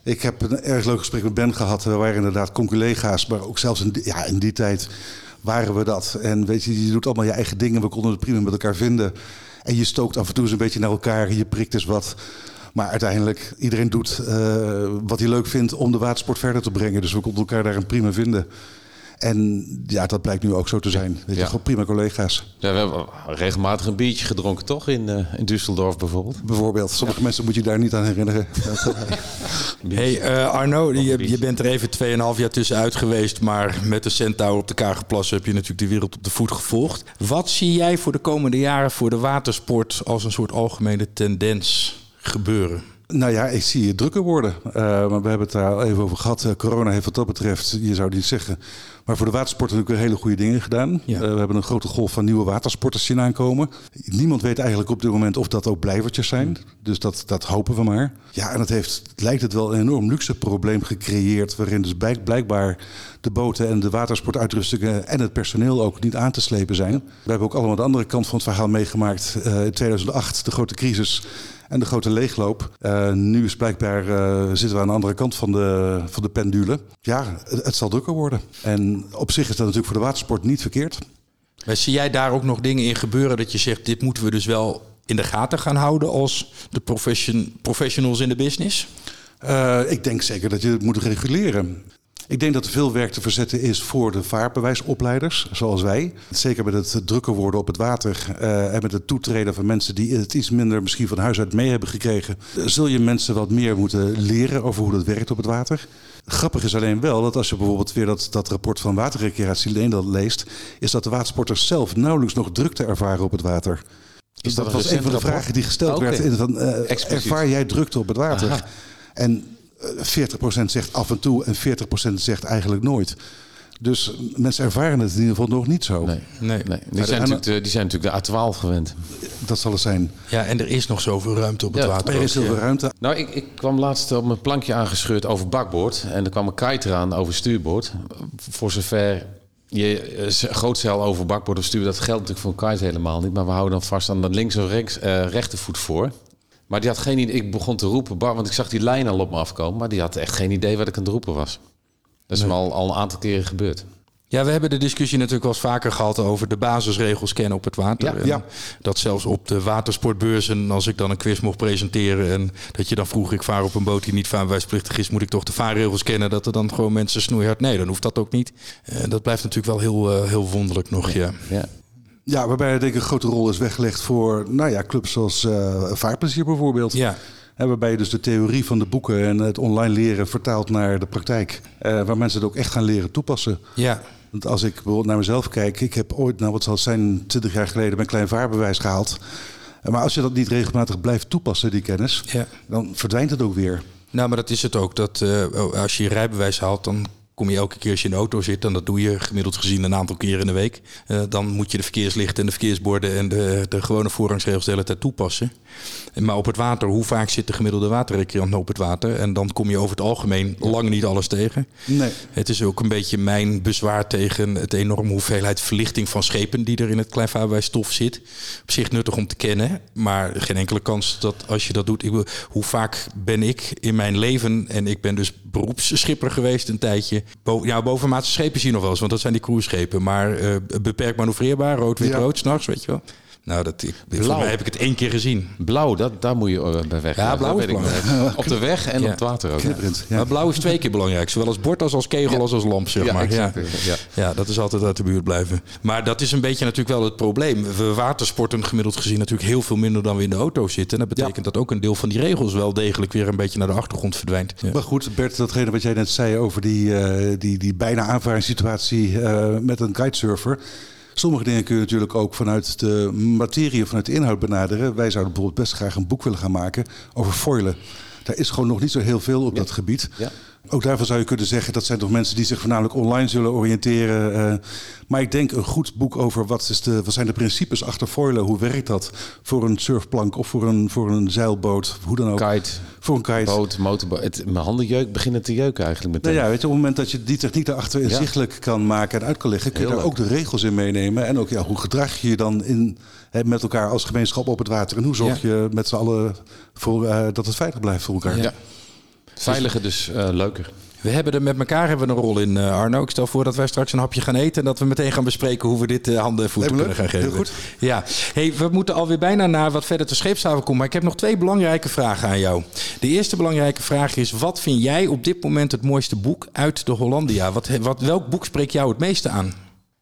Speaker 4: Ik heb een erg leuk gesprek met Ben gehad. We waren inderdaad conculega's, maar ook zelfs in die, ja, in die tijd waren we dat. En weet je, je doet allemaal je eigen dingen. We konden het prima met elkaar vinden. En je stookt af en toe eens een beetje naar elkaar. Je prikt eens wat. Maar uiteindelijk, iedereen doet eh, wat hij leuk vindt om de watersport verder te brengen. Dus we konden elkaar daarin prima vinden. En ja, dat blijkt nu ook zo te zijn. Weet je, gewoon prima collega's.
Speaker 2: Ja, we hebben regelmatig een biertje gedronken, toch? In, eh, in Düsseldorf bijvoorbeeld.
Speaker 4: Bijvoorbeeld, sommige mensen moet je daar niet aan herinneren. Dat, eh,
Speaker 1: Hey eh, Arno, je, je bent er even 2,5 jaar tussenuit geweest, maar met de Centaur op de Kagerplassen heb je natuurlijk de wereld op de voet gevolgd. Wat zie jij voor de komende jaren voor de watersport als een soort algemene tendens gebeuren?
Speaker 4: Nou ja, ik zie het drukker worden. Eh, maar we hebben het daar al even over gehad. Eh, corona heeft wat dat betreft, je zou niet zeggen. Maar voor de watersport natuurlijk weer hele goede dingen gedaan.
Speaker 1: Ja.
Speaker 4: Eh, we hebben een grote golf van nieuwe watersporters zien aankomen. Niemand weet eigenlijk op dit moment of dat ook blijvertjes zijn. Dus dat, dat hopen we maar. Ja, en het heeft, lijkt het wel een enorm luxe probleem gecreëerd. Waarin dus blijk- blijkbaar de boten en de watersportuitrustingen en het personeel ook niet aan te slepen zijn. We hebben ook allemaal de andere kant van het verhaal meegemaakt. In 2008, de grote crisis en de grote leegloop. Eh, nu is blijkbaar eh, zitten we aan de andere kant van de, van de pendule. Ja, het, het zal drukker worden. En op zich is dat natuurlijk voor de watersport niet verkeerd.
Speaker 1: Maar zie jij daar ook nog dingen in gebeuren dat je zegt, dit moeten we dus wel in de gaten gaan houden als de profession, professionals in de business?
Speaker 4: Eh, ik denk zeker dat je het moet reguleren. Ik denk dat er veel werk te verzetten is voor de vaarbewijsopleiders, zoals wij. Zeker met het drukker worden op het water eh, en met het toetreden van mensen die het iets minder misschien van huis uit mee hebben gekregen. Zul je mensen wat meer moeten leren over hoe dat werkt op het water. Grappig is alleen wel dat als je bijvoorbeeld weer dat, dat rapport van waterrecreatie Nederland leest, is dat de watersporters zelf nauwelijks nog drukte ervaren op het water.
Speaker 2: Is dat
Speaker 4: dat was een van de
Speaker 2: rapport?
Speaker 4: vragen die gesteld
Speaker 2: Oké.
Speaker 4: werd. In van,
Speaker 2: Expliciet.
Speaker 4: ervaar jij drukte op het water?
Speaker 2: Aha.
Speaker 4: En 40% zegt af en toe en 40% zegt eigenlijk nooit. Dus mensen ervaren het in ieder geval nog niet zo.
Speaker 2: Nee.
Speaker 1: Nee.
Speaker 2: nee. Die, zijn
Speaker 4: en-
Speaker 2: natuurlijk de, die zijn natuurlijk de A12 gewend.
Speaker 4: Dat zal het zijn.
Speaker 1: Ja, en er is nog zoveel ruimte op het
Speaker 2: Ja,
Speaker 1: water.
Speaker 4: Er is heel
Speaker 1: ja.
Speaker 4: veel ruimte.
Speaker 2: Nou, ik, ik kwam laatst op mijn plankje aangescheurd over bakboord. En er kwam een kite eraan over stuurboord. Voor zover je eh, grootzeil over bakboord of stuur, dat geldt natuurlijk voor een kite helemaal niet. Maar we houden dan vast aan de links of rechts, eh, rechtervoet voor. Maar die had geen idee. Ik begon te roepen, Bart, want ik zag die lijn al op me afkomen. Maar die had echt geen idee wat ik aan het roepen was. Dat is me al, al een aantal keren gebeurd.
Speaker 1: Ja, we hebben de discussie natuurlijk wel eens vaker gehad over de basisregels kennen op het water.
Speaker 2: Ja.
Speaker 1: Dat zelfs op de watersportbeurzen, als ik dan een quiz mocht presenteren en dat je dan vroeg, ik vaar op een boot die niet vaarbewijsplichtig is, moet ik toch de vaarregels kennen? Dat er dan gewoon mensen snoeihard, nee, dan hoeft dat ook niet. Eh, dat blijft natuurlijk wel heel, eh, heel wonderlijk nog, ja.
Speaker 2: Ja.
Speaker 4: Ja, waarbij denk ik een grote rol is weggelegd voor nou ja, clubs zoals eh Vaarplezier bijvoorbeeld.
Speaker 1: Ja,
Speaker 4: Hè, waarbij je dus de theorie van de boeken en het online leren vertaalt naar de praktijk. Eh, waar mensen het ook echt gaan leren toepassen.
Speaker 1: ja.
Speaker 4: Want als ik bijvoorbeeld naar mezelf kijk, ik heb ooit, nou wat zal het zijn, 20 jaar geleden mijn klein vaarbewijs gehaald. Eh, Maar als je dat niet regelmatig blijft toepassen, die kennis,
Speaker 1: ja.
Speaker 4: dan verdwijnt het ook weer.
Speaker 1: Nou, maar dat is het ook. Dat eh, als je je rijbewijs haalt, dan kom je elke keer als je in de auto zit. En dat doe je gemiddeld gezien een aantal keren in de week. eh, dan moet je de verkeerslichten en de verkeersborden en de, de gewone voorrangsregels de hele tijd toepassen. En Maar op het water, hoe vaak zit de gemiddelde waterrecreant nou op het water? En dan kom je over het algemeen lang niet alles tegen.
Speaker 4: Nee.
Speaker 1: Het is ook een beetje mijn bezwaar tegen het enorme hoeveelheid verlichting van schepen die er in het kleinvaarbewijsstof zit. Op zich nuttig om te kennen, maar geen enkele kans dat als je dat doet. Ik hoe vaak ben ik in mijn leven, en ik ben dus beroepsschipper geweest een tijdje. Bo ja, bovenmaatse schepen zie je nog wel eens, want dat zijn die cruiseschepen. Maar eh, beperkt manoeuvreerbaar, rood-wit-rood, s'nachts, weet je wel. Nou, dat, ik, voor mij heb ik het één keer gezien.
Speaker 2: Blauw, dat, daar moet je eh, bij weg.
Speaker 1: Ja, blauw
Speaker 2: weet ik. Op de weg en
Speaker 1: Ja.
Speaker 2: op het water ook.
Speaker 4: Ja.
Speaker 1: Maar blauw is twee keer belangrijk. Zowel als bord als als kegel als als lamp, zeg
Speaker 2: Ja,
Speaker 1: maar. Ja.
Speaker 2: Ja.
Speaker 1: Dat is altijd uit de buurt blijven. Maar dat is een beetje natuurlijk wel het probleem. We watersporten gemiddeld gezien natuurlijk heel veel minder dan we in de auto zitten. En dat betekent dat ook een deel van die regels wel degelijk weer een beetje naar de achtergrond verdwijnt.
Speaker 4: Maar goed, Bert, datgene wat jij net zei over die, eh, die, die bijna aanvaringssituatie eh, met een kitesurfer. Sommige dingen kun je natuurlijk ook vanuit de materie of vanuit de inhoud benaderen. Wij zouden bijvoorbeeld best graag een boek willen gaan maken over foilen. Daar is gewoon nog niet zo heel veel op dat gebied.
Speaker 2: Ja.
Speaker 4: Ook daarvan zou je kunnen zeggen dat zijn toch mensen die zich voornamelijk online zullen oriënteren. eh. maar ik denk een goed boek over wat, is de, wat zijn de principes achter foilen. Hoe werkt dat voor een surfplank of voor een, voor een zeilboot, hoe dan ook.
Speaker 2: Kite,
Speaker 4: Voor een kite.
Speaker 2: boot, motorboot. Het, mijn handen jeuk, beginnen te jeuken eigenlijk meteen.
Speaker 4: Nou ja, weet je, op het moment dat je die techniek daarachter inzichtelijk kan maken en uit kan leggen, kun je
Speaker 2: Heel
Speaker 4: daar ook de regels in meenemen. En ook ja, hoe gedrag je je dan in, hè, met elkaar als gemeenschap op het water? En hoe zorg je met z'n allen voor, eh, dat het veilig blijft voor elkaar?
Speaker 2: Ja. Veiliger dus eh, leuker.
Speaker 1: We hebben er met elkaar hebben we een rol in, eh, Arno. Ik stel voor dat wij straks een hapje gaan eten... en dat we meteen gaan bespreken hoe we dit eh, handen en voeten kunnen gaan geven.
Speaker 4: Heel goed.
Speaker 1: Ja, hey, we moeten alweer bijna naar wat verder te scheepshaven komen. Maar ik heb nog twee belangrijke vragen aan jou. De eerste belangrijke vraag is... wat vind jij op dit moment het mooiste boek uit de Hollandia? Wat, wat, welk boek spreekt jou het meeste aan?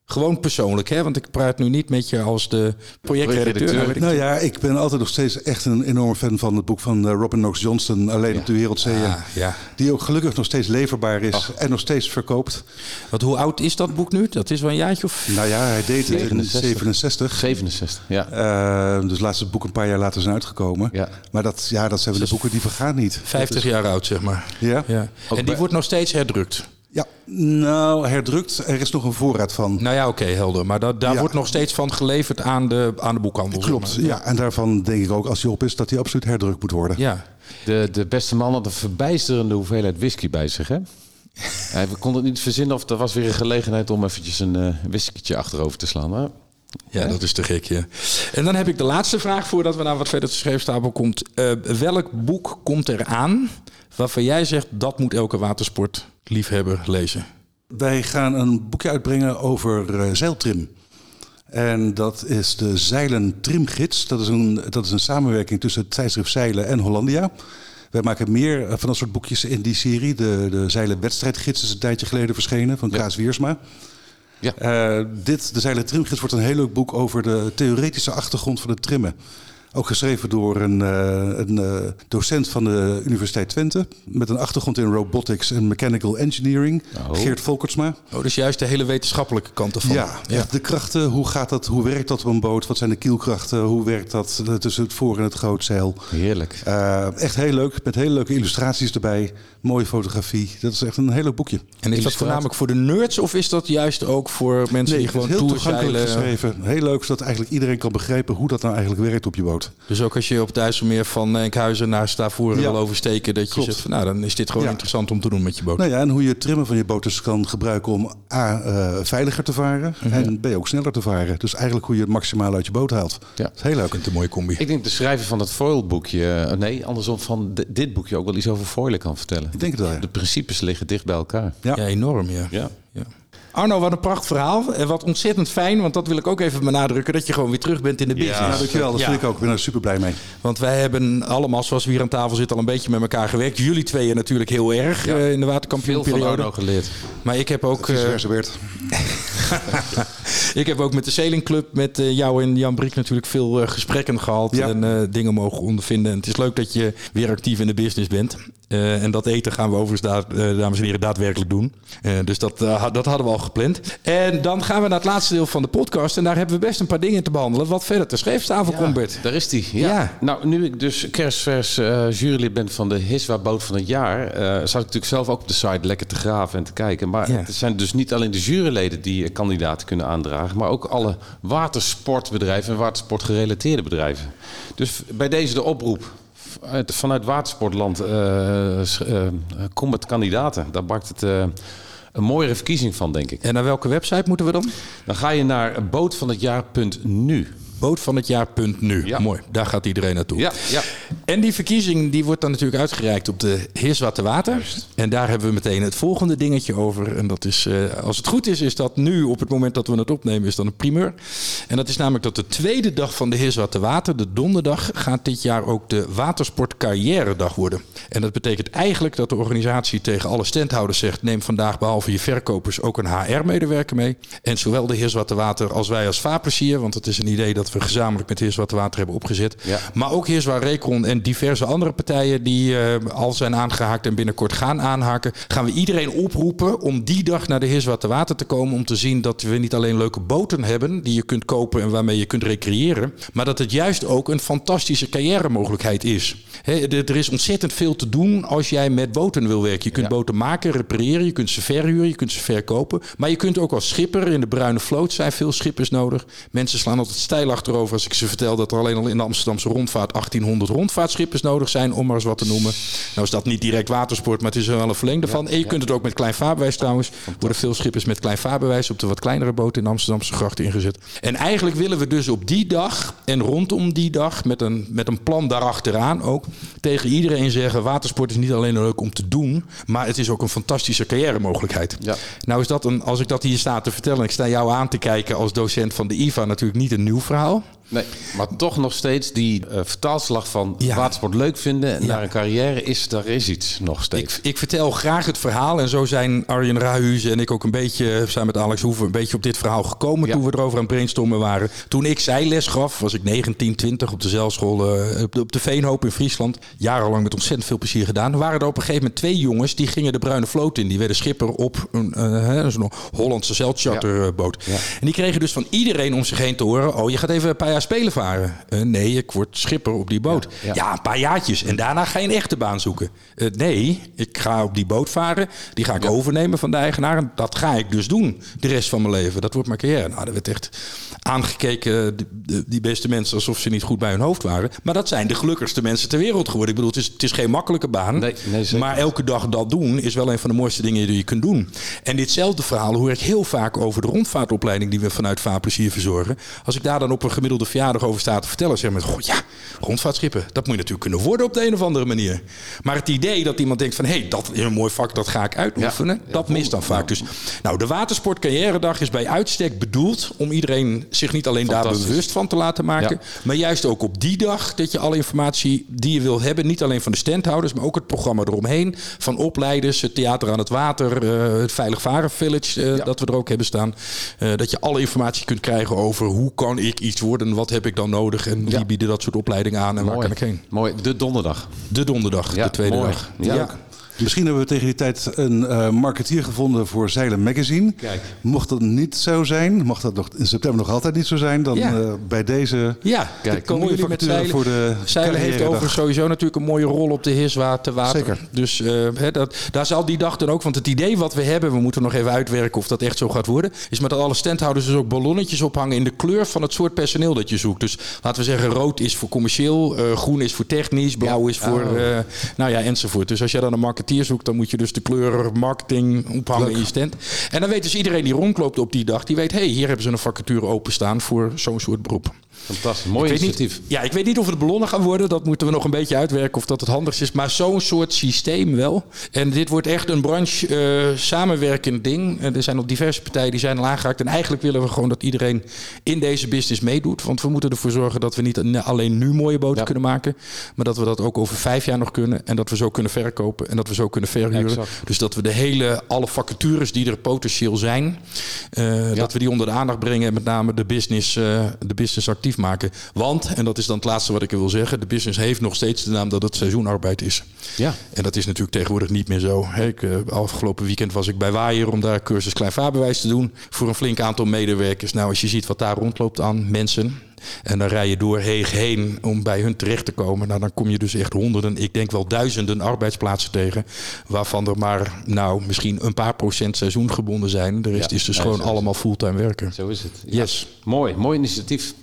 Speaker 1: Gewoon persoonlijk, hè? Want ik praat nu niet met je als de projectredacteur. Nou,
Speaker 4: Nou ja, ik ben altijd nog steeds echt een enorme fan van het boek van eh, Robin Knox Johnston, Alleen op de Wereldzeeën.
Speaker 1: Ah, ja.
Speaker 4: Die ook gelukkig nog steeds leverbaar is en nog steeds verkoopt.
Speaker 1: Want hoe oud is dat boek nu? Dat is wel een jaartje of...
Speaker 4: Nou ja, hij deed het in
Speaker 2: 67.
Speaker 4: 67.
Speaker 2: 67, ja.
Speaker 4: Eh, dus laatst het boek een paar jaar later zijn uitgekomen.
Speaker 2: Ja.
Speaker 4: Maar dat, ja, dat zijn de boeken die vergaan niet.
Speaker 1: 50 jaar oud, zeg maar.
Speaker 4: Ja.
Speaker 1: Ja. En die
Speaker 2: bij-
Speaker 1: wordt nog steeds herdrukt.
Speaker 4: Ja, nou, herdrukt. Er is nog een voorraad van.
Speaker 1: Nou ja, oké, helder. Maar da- daar
Speaker 4: Ja.
Speaker 1: wordt nog steeds van geleverd aan de, aan de boekhandel. zeg
Speaker 4: Klopt,
Speaker 1: maar.
Speaker 4: ja. En daarvan denk ik ook, als hij op is, dat hij absoluut herdrukt moet worden.
Speaker 1: Ja.
Speaker 2: De, de beste man had een verbijsterende hoeveelheid whisky bij zich, hè? Hij kon het niet verzinnen of er was weer een gelegenheid om eventjes een whiskytje achterover te slaan. Maar
Speaker 1: ja, dat is te gek, ja. En dan heb ik de laatste vraag voordat we naar wat verder te schreefstapel komt. Eh, welk boek komt er aan waarvan jij zegt dat moet elke watersportliefhebber lezen?
Speaker 4: Wij gaan een boekje uitbrengen over eh, zeiltrim. En dat is de Zeilen Trimgids. Dat is, een, dat is een samenwerking tussen het tijdschrift Zeilen en Hollandia. Wij maken meer eh, van dat soort boekjes in die serie. De, de Zeilen Wedstrijdgids is een tijdje geleden verschenen van Klaas Wiersma.
Speaker 2: Ja.
Speaker 4: Eh, dit, de Zeilen Trimgids, wordt een heel leuk boek over de theoretische achtergrond van het trimmen. Ook geschreven door een, eh, een eh, docent van de Universiteit Twente. Met een achtergrond in robotics en mechanical engineering.
Speaker 2: Oh.
Speaker 4: Geert Volkertsma.
Speaker 1: Oh, dus juist de hele wetenschappelijke kant ervan.
Speaker 4: Ja, echt de krachten. Hoe gaat dat? Hoe werkt dat op een boot? Wat zijn de kielkrachten? Hoe werkt dat eh, tussen het voor- en het grootzeil?
Speaker 2: heerlijk.
Speaker 4: Echt heel leuk. Met hele leuke illustraties erbij. Mooie fotografie. Dat is echt een heel leuk boekje.
Speaker 1: En is dat voornamelijk voor de nerds of is dat juist ook voor mensen die
Speaker 4: het is
Speaker 1: gewoon
Speaker 4: heel toegankelijk geschreven. Heel leuk, zodat eigenlijk iedereen kan begrijpen hoe dat nou eigenlijk werkt op je boot.
Speaker 1: Dus ook als je op het IJsselmeer van Enkhuizen naar Stavoren
Speaker 4: Ja.
Speaker 1: wil oversteken, dat je
Speaker 4: Klopt.
Speaker 1: zegt van nou, dan is dit gewoon
Speaker 4: Ja.
Speaker 1: interessant om te doen met je boot.
Speaker 4: Nou ja, en hoe je het trimmen van je boot dus kan gebruiken om A, eh, veiliger te varen.
Speaker 1: Mhm.
Speaker 4: En B, ook sneller te varen. Dus eigenlijk hoe je het maximaal uit je boot haalt.
Speaker 2: Ja.
Speaker 4: Dat is heel leuk.
Speaker 1: Het een mooie combi.
Speaker 2: Ik denk de schrijver van het foilboekje, eh, nee, andersom van di- dit boekje ook wel iets over foilen kan vertellen.
Speaker 4: Ik denk het wel, ja.
Speaker 2: De principes liggen dicht bij elkaar.
Speaker 4: Ja.
Speaker 1: Ja, enorm, ja.
Speaker 2: Ja.
Speaker 1: Arno, wat een prachtig verhaal. En wat ontzettend fijn, want dat wil ik ook even benadrukken, dat je gewoon weer terug bent in de business.
Speaker 4: Ja, dankjewel. Dat
Speaker 1: Ja.
Speaker 4: vind ik ook. Ik ben er super blij mee.
Speaker 1: Want wij hebben allemaal, zoals we hier aan tafel zitten, al een beetje met elkaar gewerkt. Jullie tweeën natuurlijk heel erg
Speaker 2: Ja.
Speaker 1: eh, in de
Speaker 2: Veel van
Speaker 1: waterkampioenperiode.
Speaker 2: Arno geleerd.
Speaker 1: Maar ik heb ook... Eh. Ik heb ook met de Sailing Club, met eh, jou en Jan Briek natuurlijk veel gesprekken gehad
Speaker 4: Ja.
Speaker 1: en eh, dingen mogen ondervinden. En het is leuk dat je weer actief in de business bent. Eh, en dat eten gaan we overigens, daar, eh, dames en heren, daadwerkelijk doen. Eh, dus dat, dat hadden we al gepland. En dan gaan we naar het laatste deel van de podcast. En daar hebben we best een paar dingen te behandelen. Wat verder ter schreefstafel komt, Bert.
Speaker 2: Daar is die. Ja.
Speaker 1: Ja.
Speaker 2: Nou, nu ik dus kerstvers jurylid ben van de Hiswa Boot van het Jaar, zat ik natuurlijk zelf ook op de site lekker te graven en te kijken. Maar
Speaker 1: Ja.
Speaker 2: het zijn dus niet alleen de juryleden die kandidaten kunnen aandragen, maar ook alle watersportbedrijven en watersportgerelateerde bedrijven. Dus bij deze de oproep. Uit, vanuit watersportland eh, eh, kom met kandidaten. Daar bakt het eh, een mooiere verkiezing van, denk ik.
Speaker 1: En naar welke website moeten we dan?
Speaker 2: Dan ga je naar bootvanhetjaar.nu.
Speaker 1: Boot van het jaar.nu.
Speaker 2: Ja.
Speaker 1: Mooi, daar gaat iedereen naartoe.
Speaker 2: Ja, ja.
Speaker 1: En die verkiezing die wordt dan natuurlijk uitgereikt op de Heerswatte Water. En daar hebben we meteen het volgende dingetje over. En dat is, eh, als het goed is, is dat nu op het moment dat we het opnemen, is dan een primeur. En dat is namelijk dat de tweede dag van de Heerswatte Water, de donderdag, gaat dit jaar ook de Watersport Carrière Dag worden. En dat betekent eigenlijk dat de organisatie tegen alle standhouders zegt: neem vandaag behalve je verkopers ook een HR-medewerker mee. En zowel de Heerswatte Water als wij als Vaarplezier, want het is een idee dat we gezamenlijk met Heerswatte Water hebben opgezet.
Speaker 2: Ja.
Speaker 1: Maar ook Heerswaar Recon en diverse andere partijen die eh, al zijn aangehaakt en binnenkort gaan aanhaken, gaan we iedereen oproepen om die dag naar de Heerswatte Water te komen om te zien dat we niet alleen leuke boten hebben die je kunt kopen en waarmee je kunt recreëren, maar dat het juist ook een fantastische carrière-mogelijkheid is. Hè, er er is ontzettend veel te doen als jij met boten wil werken. Je kunt
Speaker 2: Ja.
Speaker 1: boten maken, repareren, je kunt ze verhuren, je kunt ze verkopen. Maar je kunt ook als schipper in de bruine vloot zijn veel schippers nodig. Mensen slaan altijd stijl achterover als ik ze vertel dat er alleen al in de Amsterdamse rondvaart 1800 rondvaartschippers nodig zijn, om maar eens wat te noemen. Nou is dat niet direct watersport, maar het is er wel een verlengde van. En je kunt het ook met klein vaarbewijs trouwens. Worden veel schippers met klein vaarbewijs op de wat kleinere boten in de Amsterdamse grachten ingezet. En eigenlijk willen we dus op die dag en rondom die dag met een, met een plan daarachteraan ook tegen iedereen zeggen: watersport is niet alleen leuk om te doen, maar het is ook een fantastische carrière-mogelijkheid.
Speaker 2: Ja.
Speaker 1: Nou is dat een, als ik dat hier sta te vertellen, en ik sta jou aan te kijken als docent van de IVA, natuurlijk niet een nieuw verhaal.
Speaker 2: well Nee, maar toch nog steeds die eh, vertaalslag van
Speaker 1: Ja.
Speaker 2: watersport leuk vinden naar een carrière is, daar is iets nog steeds.
Speaker 1: Ik, ik vertel graag het verhaal. En zo zijn Arjen Rahuze en ik ook een beetje, samen met Alex Hoeven, een beetje op dit verhaal gekomen toen we erover aan het brainstormen waren. Toen ik zijles gaf, was ik 19, 20 op de zeilschool eh, op, de, op de Veenhoop in Friesland. Jarenlang met ontzettend veel plezier gedaan. Er waren er op een gegeven moment twee jongens die gingen de Bruine Vloot in. Die werden schipper op een, eh, zo'n Hollandse zeilcharterboot.
Speaker 2: Ja.
Speaker 1: En die kregen dus van iedereen om zich heen te horen: Oh, je gaat even een paar jaar spelen varen. Eh, nee, ik word schipper op die boot.
Speaker 2: Ja,
Speaker 1: Ja,
Speaker 2: ja.
Speaker 1: een paar jaartjes. En daarna ga je een echte baan zoeken. Eh, nee, ik ga op die boot varen. Die ga ik overnemen van de eigenaar. En dat ga ik dus doen de rest van mijn leven. Dat wordt mijn carrière. Nou, dat werd echt aangekeken, die beste mensen, alsof ze niet goed bij hun hoofd waren. Maar dat zijn de gelukkigste mensen ter wereld geworden. Ik bedoel, het is, het is geen makkelijke baan.
Speaker 2: Nee, nee, zeker.
Speaker 1: maar elke dag dat doen is wel een van de mooiste dingen die je kunt doen. En ditzelfde verhaal hoor ik heel vaak over de rondvaartopleiding die we vanuit Vaarplezier verzorgen. Als ik daar dan op een gemiddelde verjaardag over sta te vertellen, zeg met, goh, ja, rondvaartschippen, dat moet je natuurlijk kunnen worden op de een of andere manier. Maar het idee dat iemand denkt van, hé, hey, dat is een mooi vak, dat ga ik uitoefenen, dat mist dan vaak. Dus, nou, de Watersport Carrière is bij uitstek bedoeld om iedereen zich niet alleen daar bewust van te laten maken, maar juist ook op die dag dat je alle informatie die je wil hebben, niet alleen van de standhouders, maar ook het programma eromheen, van opleiders, het theater aan het water, eh, het Veilig Varen Village, eh, dat we er ook hebben staan, eh, dat je alle informatie kunt krijgen over hoe kan ik iets worden, wat heb ik dan nodig en wie bieden dat soort opleidingen aan en waar kan ik heen.
Speaker 2: Mooi, de donderdag.
Speaker 1: De donderdag, de tweede
Speaker 2: mooi.
Speaker 1: dag.
Speaker 2: Ja.
Speaker 4: Misschien hebben we tegen die tijd een eh, marketeer gevonden voor Zeilen Magazine.
Speaker 2: Kijk.
Speaker 4: Mocht dat niet zo zijn, mocht dat nog in september nog altijd niet zo zijn, dan
Speaker 1: Ja.
Speaker 4: eh, bij deze
Speaker 1: Ja,
Speaker 2: Kijk,
Speaker 1: komen jullie met zeilen.
Speaker 4: voor de
Speaker 1: zeilen heeft
Speaker 4: carrièredag.
Speaker 1: over sowieso natuurlijk een mooie rol op de Heerswater water.
Speaker 4: Zeker.
Speaker 1: Dus eh, dat, daar zal die dag dan ook, want het idee wat we hebben, we moeten nog even uitwerken of dat echt zo gaat worden, is met alle standhouders dus ook ballonnetjes ophangen in de kleur van het soort personeel dat je zoekt. Dus laten we zeggen, rood is voor commercieel, groen is voor technisch, blauw is voor,
Speaker 2: Oh.
Speaker 1: nou ja, enzovoort. Dus als je dan een marketeer zoekt, dan moet je dus de kleur marketing ophangen stand. En dan weet dus iedereen die rondloopt op die dag, die weet, hé, hey, hier hebben ze een vacature openstaan voor zo'n soort beroep.
Speaker 2: Fantastisch, mooi initiatief.
Speaker 1: Niet, ja, ik weet niet of het ballonnen gaan worden. Dat moeten we nog een beetje uitwerken of dat het handigst is. Maar zo'n soort systeem wel. En dit wordt echt een branche eh, samenwerkend ding. En er zijn al diverse partijen die zijn al aangehaakt. En eigenlijk willen we gewoon dat iedereen in deze business meedoet. Want we moeten ervoor zorgen dat we niet alleen nu mooie boten
Speaker 2: Ja.
Speaker 1: kunnen maken. Maar dat we dat ook over vijf jaar nog kunnen. En dat we zo kunnen verkopen. En dat we zo kunnen verhuren.
Speaker 2: Exact.
Speaker 1: Dus dat we de hele, alle vacatures die er potentieel zijn. eh, Dat we die onder de aandacht brengen. En met name de business, eh, de business actief maken. Want, en dat is dan het laatste wat ik wil zeggen. De business heeft nog steeds de naam dat het seizoenarbeid is.
Speaker 2: Ja.
Speaker 1: En dat is natuurlijk tegenwoordig niet meer zo. Ik, eh, afgelopen weekend was ik bij Waaier om daar cursus klein vaarbewijs te doen. Voor een flink aantal medewerkers. Nou, als je ziet wat daar rondloopt aan mensen. En dan rij je door Heeg heen om bij hun terecht te komen. Nou, dan kom je dus echt honderden, ik denk wel duizenden arbeidsplaatsen tegen. Waarvan er maar, nou, misschien een paar procent seizoengebonden zijn. De rest
Speaker 2: Ja,
Speaker 1: is dus
Speaker 2: ja,
Speaker 1: gewoon allemaal fulltime werken.
Speaker 2: Zo is het. Ja.
Speaker 1: Yes,
Speaker 2: Mooi, mooi initiatief.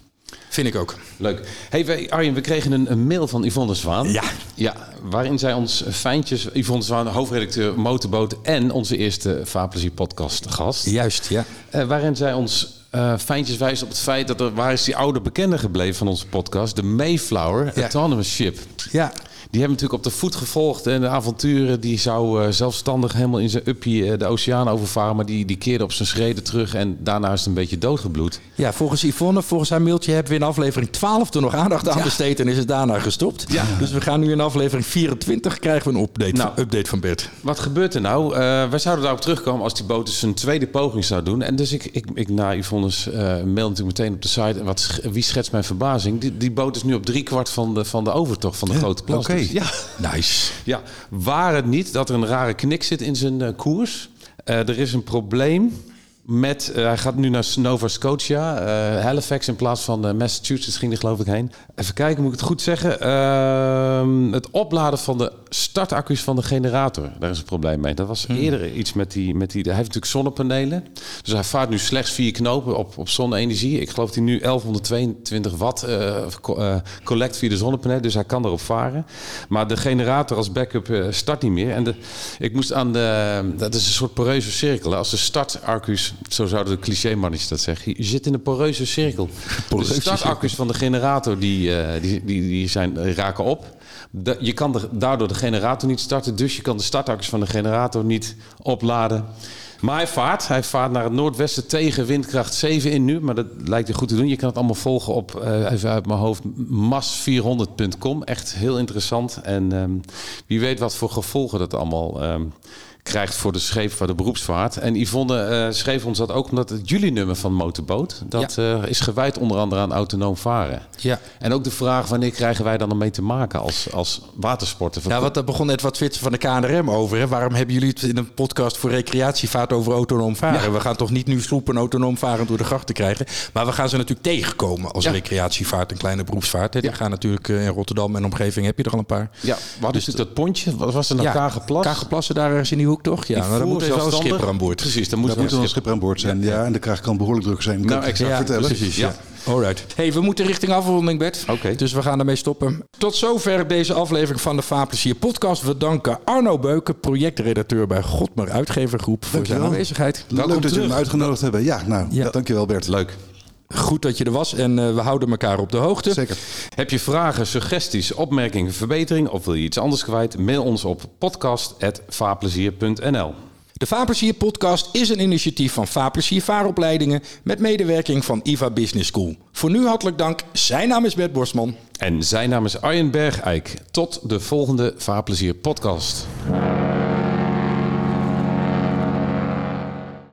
Speaker 1: Vind ik ook.
Speaker 2: Leuk. Hey, Arjen, we kregen een, een mail van Yvonne Zwaan.
Speaker 1: Ja.
Speaker 2: ja. Waarin zij ons fijntjes, Yvonne Zwaan, hoofdredacteur Motorboot en onze eerste Vaarplezier podcast gast.
Speaker 1: Juist, ja.
Speaker 2: Eh, waarin zij ons eh fijntjes wijst op het feit dat er... Waar is die oude bekende gebleven van onze podcast? De Mayflower
Speaker 1: Ja.
Speaker 2: Autonomous Ship.
Speaker 1: Ja,
Speaker 2: Die hebben natuurlijk op de voet gevolgd. En de avonturen, die zou eh, zelfstandig helemaal in zijn uppie eh, de oceaan overvaren. Maar die, die keerde op zijn schreden terug. En daarna is het een beetje doodgebloed.
Speaker 1: ja, volgens Yvonne, volgens haar mailtje hebben we in aflevering 12 er nog aandacht aan besteed en is het daarna gestopt.
Speaker 2: Ja.
Speaker 1: Dus we gaan nu in aflevering 24 krijgen we een update,
Speaker 2: Nou.
Speaker 1: van, update van Bert.
Speaker 2: Wat gebeurt er nou? Eh, wij zouden daarop terugkomen als die boot dus een tweede poging zou doen. En dus ik, ik, ik na Yvonne's mail natuurlijk meteen op de site. En wat, wie schetst mijn verbazing? Die, die boot is nu op driekwart van de, van de overtocht van de grote plas. Ja,
Speaker 1: Nice.
Speaker 2: ja, waar het niet dat er een rare knik zit in zijn eh, koers. Eh, er is een probleem met... eh, hij gaat nu naar Nova Scotia. eh, Halifax in plaats van eh, Massachusetts ging er geloof ik heen. Even kijken, moet ik het goed zeggen? Ehm, het opladen van de startaccu's van de generator. Daar is een probleem mee. Dat was eerder iets met die, met die... Hij heeft natuurlijk zonnepanelen. Dus hij vaart nu slechts vier knopen op, op zonne-energie. Ik geloof dat hij nu 1122 watt co- collect via de zonnepanelen. Dus hij kan erop varen. Maar de generator als backup start niet meer. En de, ik moest aan de... Dat is een soort poreuze cirkel. Als de startaccu's, zo zouden de clichémannetjes dat zeggen. Je zit in een poreuze cirkel.
Speaker 1: Poreuze
Speaker 2: de startaccu's van de generator die, eh, die, die, die zijn, raken op. Da- je kan de- daardoor de generator niet starten. Dus je kan de startaccu's van de generator niet opladen. Maar hij vaart. Hij vaart naar het noordwesten tegen windkracht 7 in nu. Maar dat lijkt er goed te doen. Je kan het allemaal volgen op, eh, even uit mijn hoofd, mas400.com. Echt heel interessant. En ehm, wie weet wat voor gevolgen dat allemaal ehm, krijgt voor de scheep van de beroepsvaart. En Yvonne eh, schreef ons dat ook omdat het juli-nummer van Motorboot... dat eh, is gewijd onder andere aan autonoom varen.
Speaker 1: Ja.
Speaker 2: En ook de vraag wanneer krijgen wij dan ermee te maken als, als watersporter?
Speaker 1: Ja, wat daar begon net wat Twitser van de KNRM over. Hè? Waarom hebben jullie het in een podcast voor recreatievaart over autonoom varen? We gaan toch niet nu sloepen autonoom varen door de grachten krijgen. Maar we gaan ze natuurlijk tegenkomen als
Speaker 2: Ja.
Speaker 1: recreatievaart en kleine beroepsvaart. Hè? Die gaan natuurlijk eh, in Rotterdam en omgeving heb je er al een paar.
Speaker 2: Ja, wat is het, dat pontje? Wat was er nou? Kagenplas?
Speaker 1: Kagenplassen daar ergens in die hoek toch? Ja, maar dan moet wel een schipper aan boord.
Speaker 2: Precies, dan moet
Speaker 4: Daar
Speaker 2: er
Speaker 4: een schipper aan boord zijn. Ja, en de kraag kan behoorlijk druk zijn.
Speaker 2: Nou,
Speaker 4: ik
Speaker 2: exact.
Speaker 4: vertellen.
Speaker 1: Precies, ja. Alright. Hey, we moeten richting afronding, Bert.
Speaker 2: Oké.
Speaker 1: Dus we gaan ermee stoppen. Tot zover deze aflevering van de Vaarplezier podcast. We danken Arno Beuken, projectredacteur bij Godmer Uitgevergroep, voor zijn aanwezigheid.
Speaker 4: Leuk dat jullie me uitgenodigd hebben. Ja, nou,
Speaker 1: Ja.
Speaker 4: dankjewel Bert.
Speaker 2: Leuk.
Speaker 1: Goed dat je er was en eh, we houden elkaar op de hoogte.
Speaker 4: Zeker.
Speaker 2: Heb je vragen, suggesties, opmerkingen, verbetering of wil je iets anders kwijt? Mail ons op podcast.vaarplezier.nl
Speaker 1: De Vaarplezier podcast is een initiatief van Vaarplezier Vaaropleidingen met medewerking van IVA Business School. Voor nu hartelijk dank. Zijn naam is Bert Borstman.
Speaker 2: En zijn naam is Arjen Bergijk. Tot de volgende Vaarplezier podcast.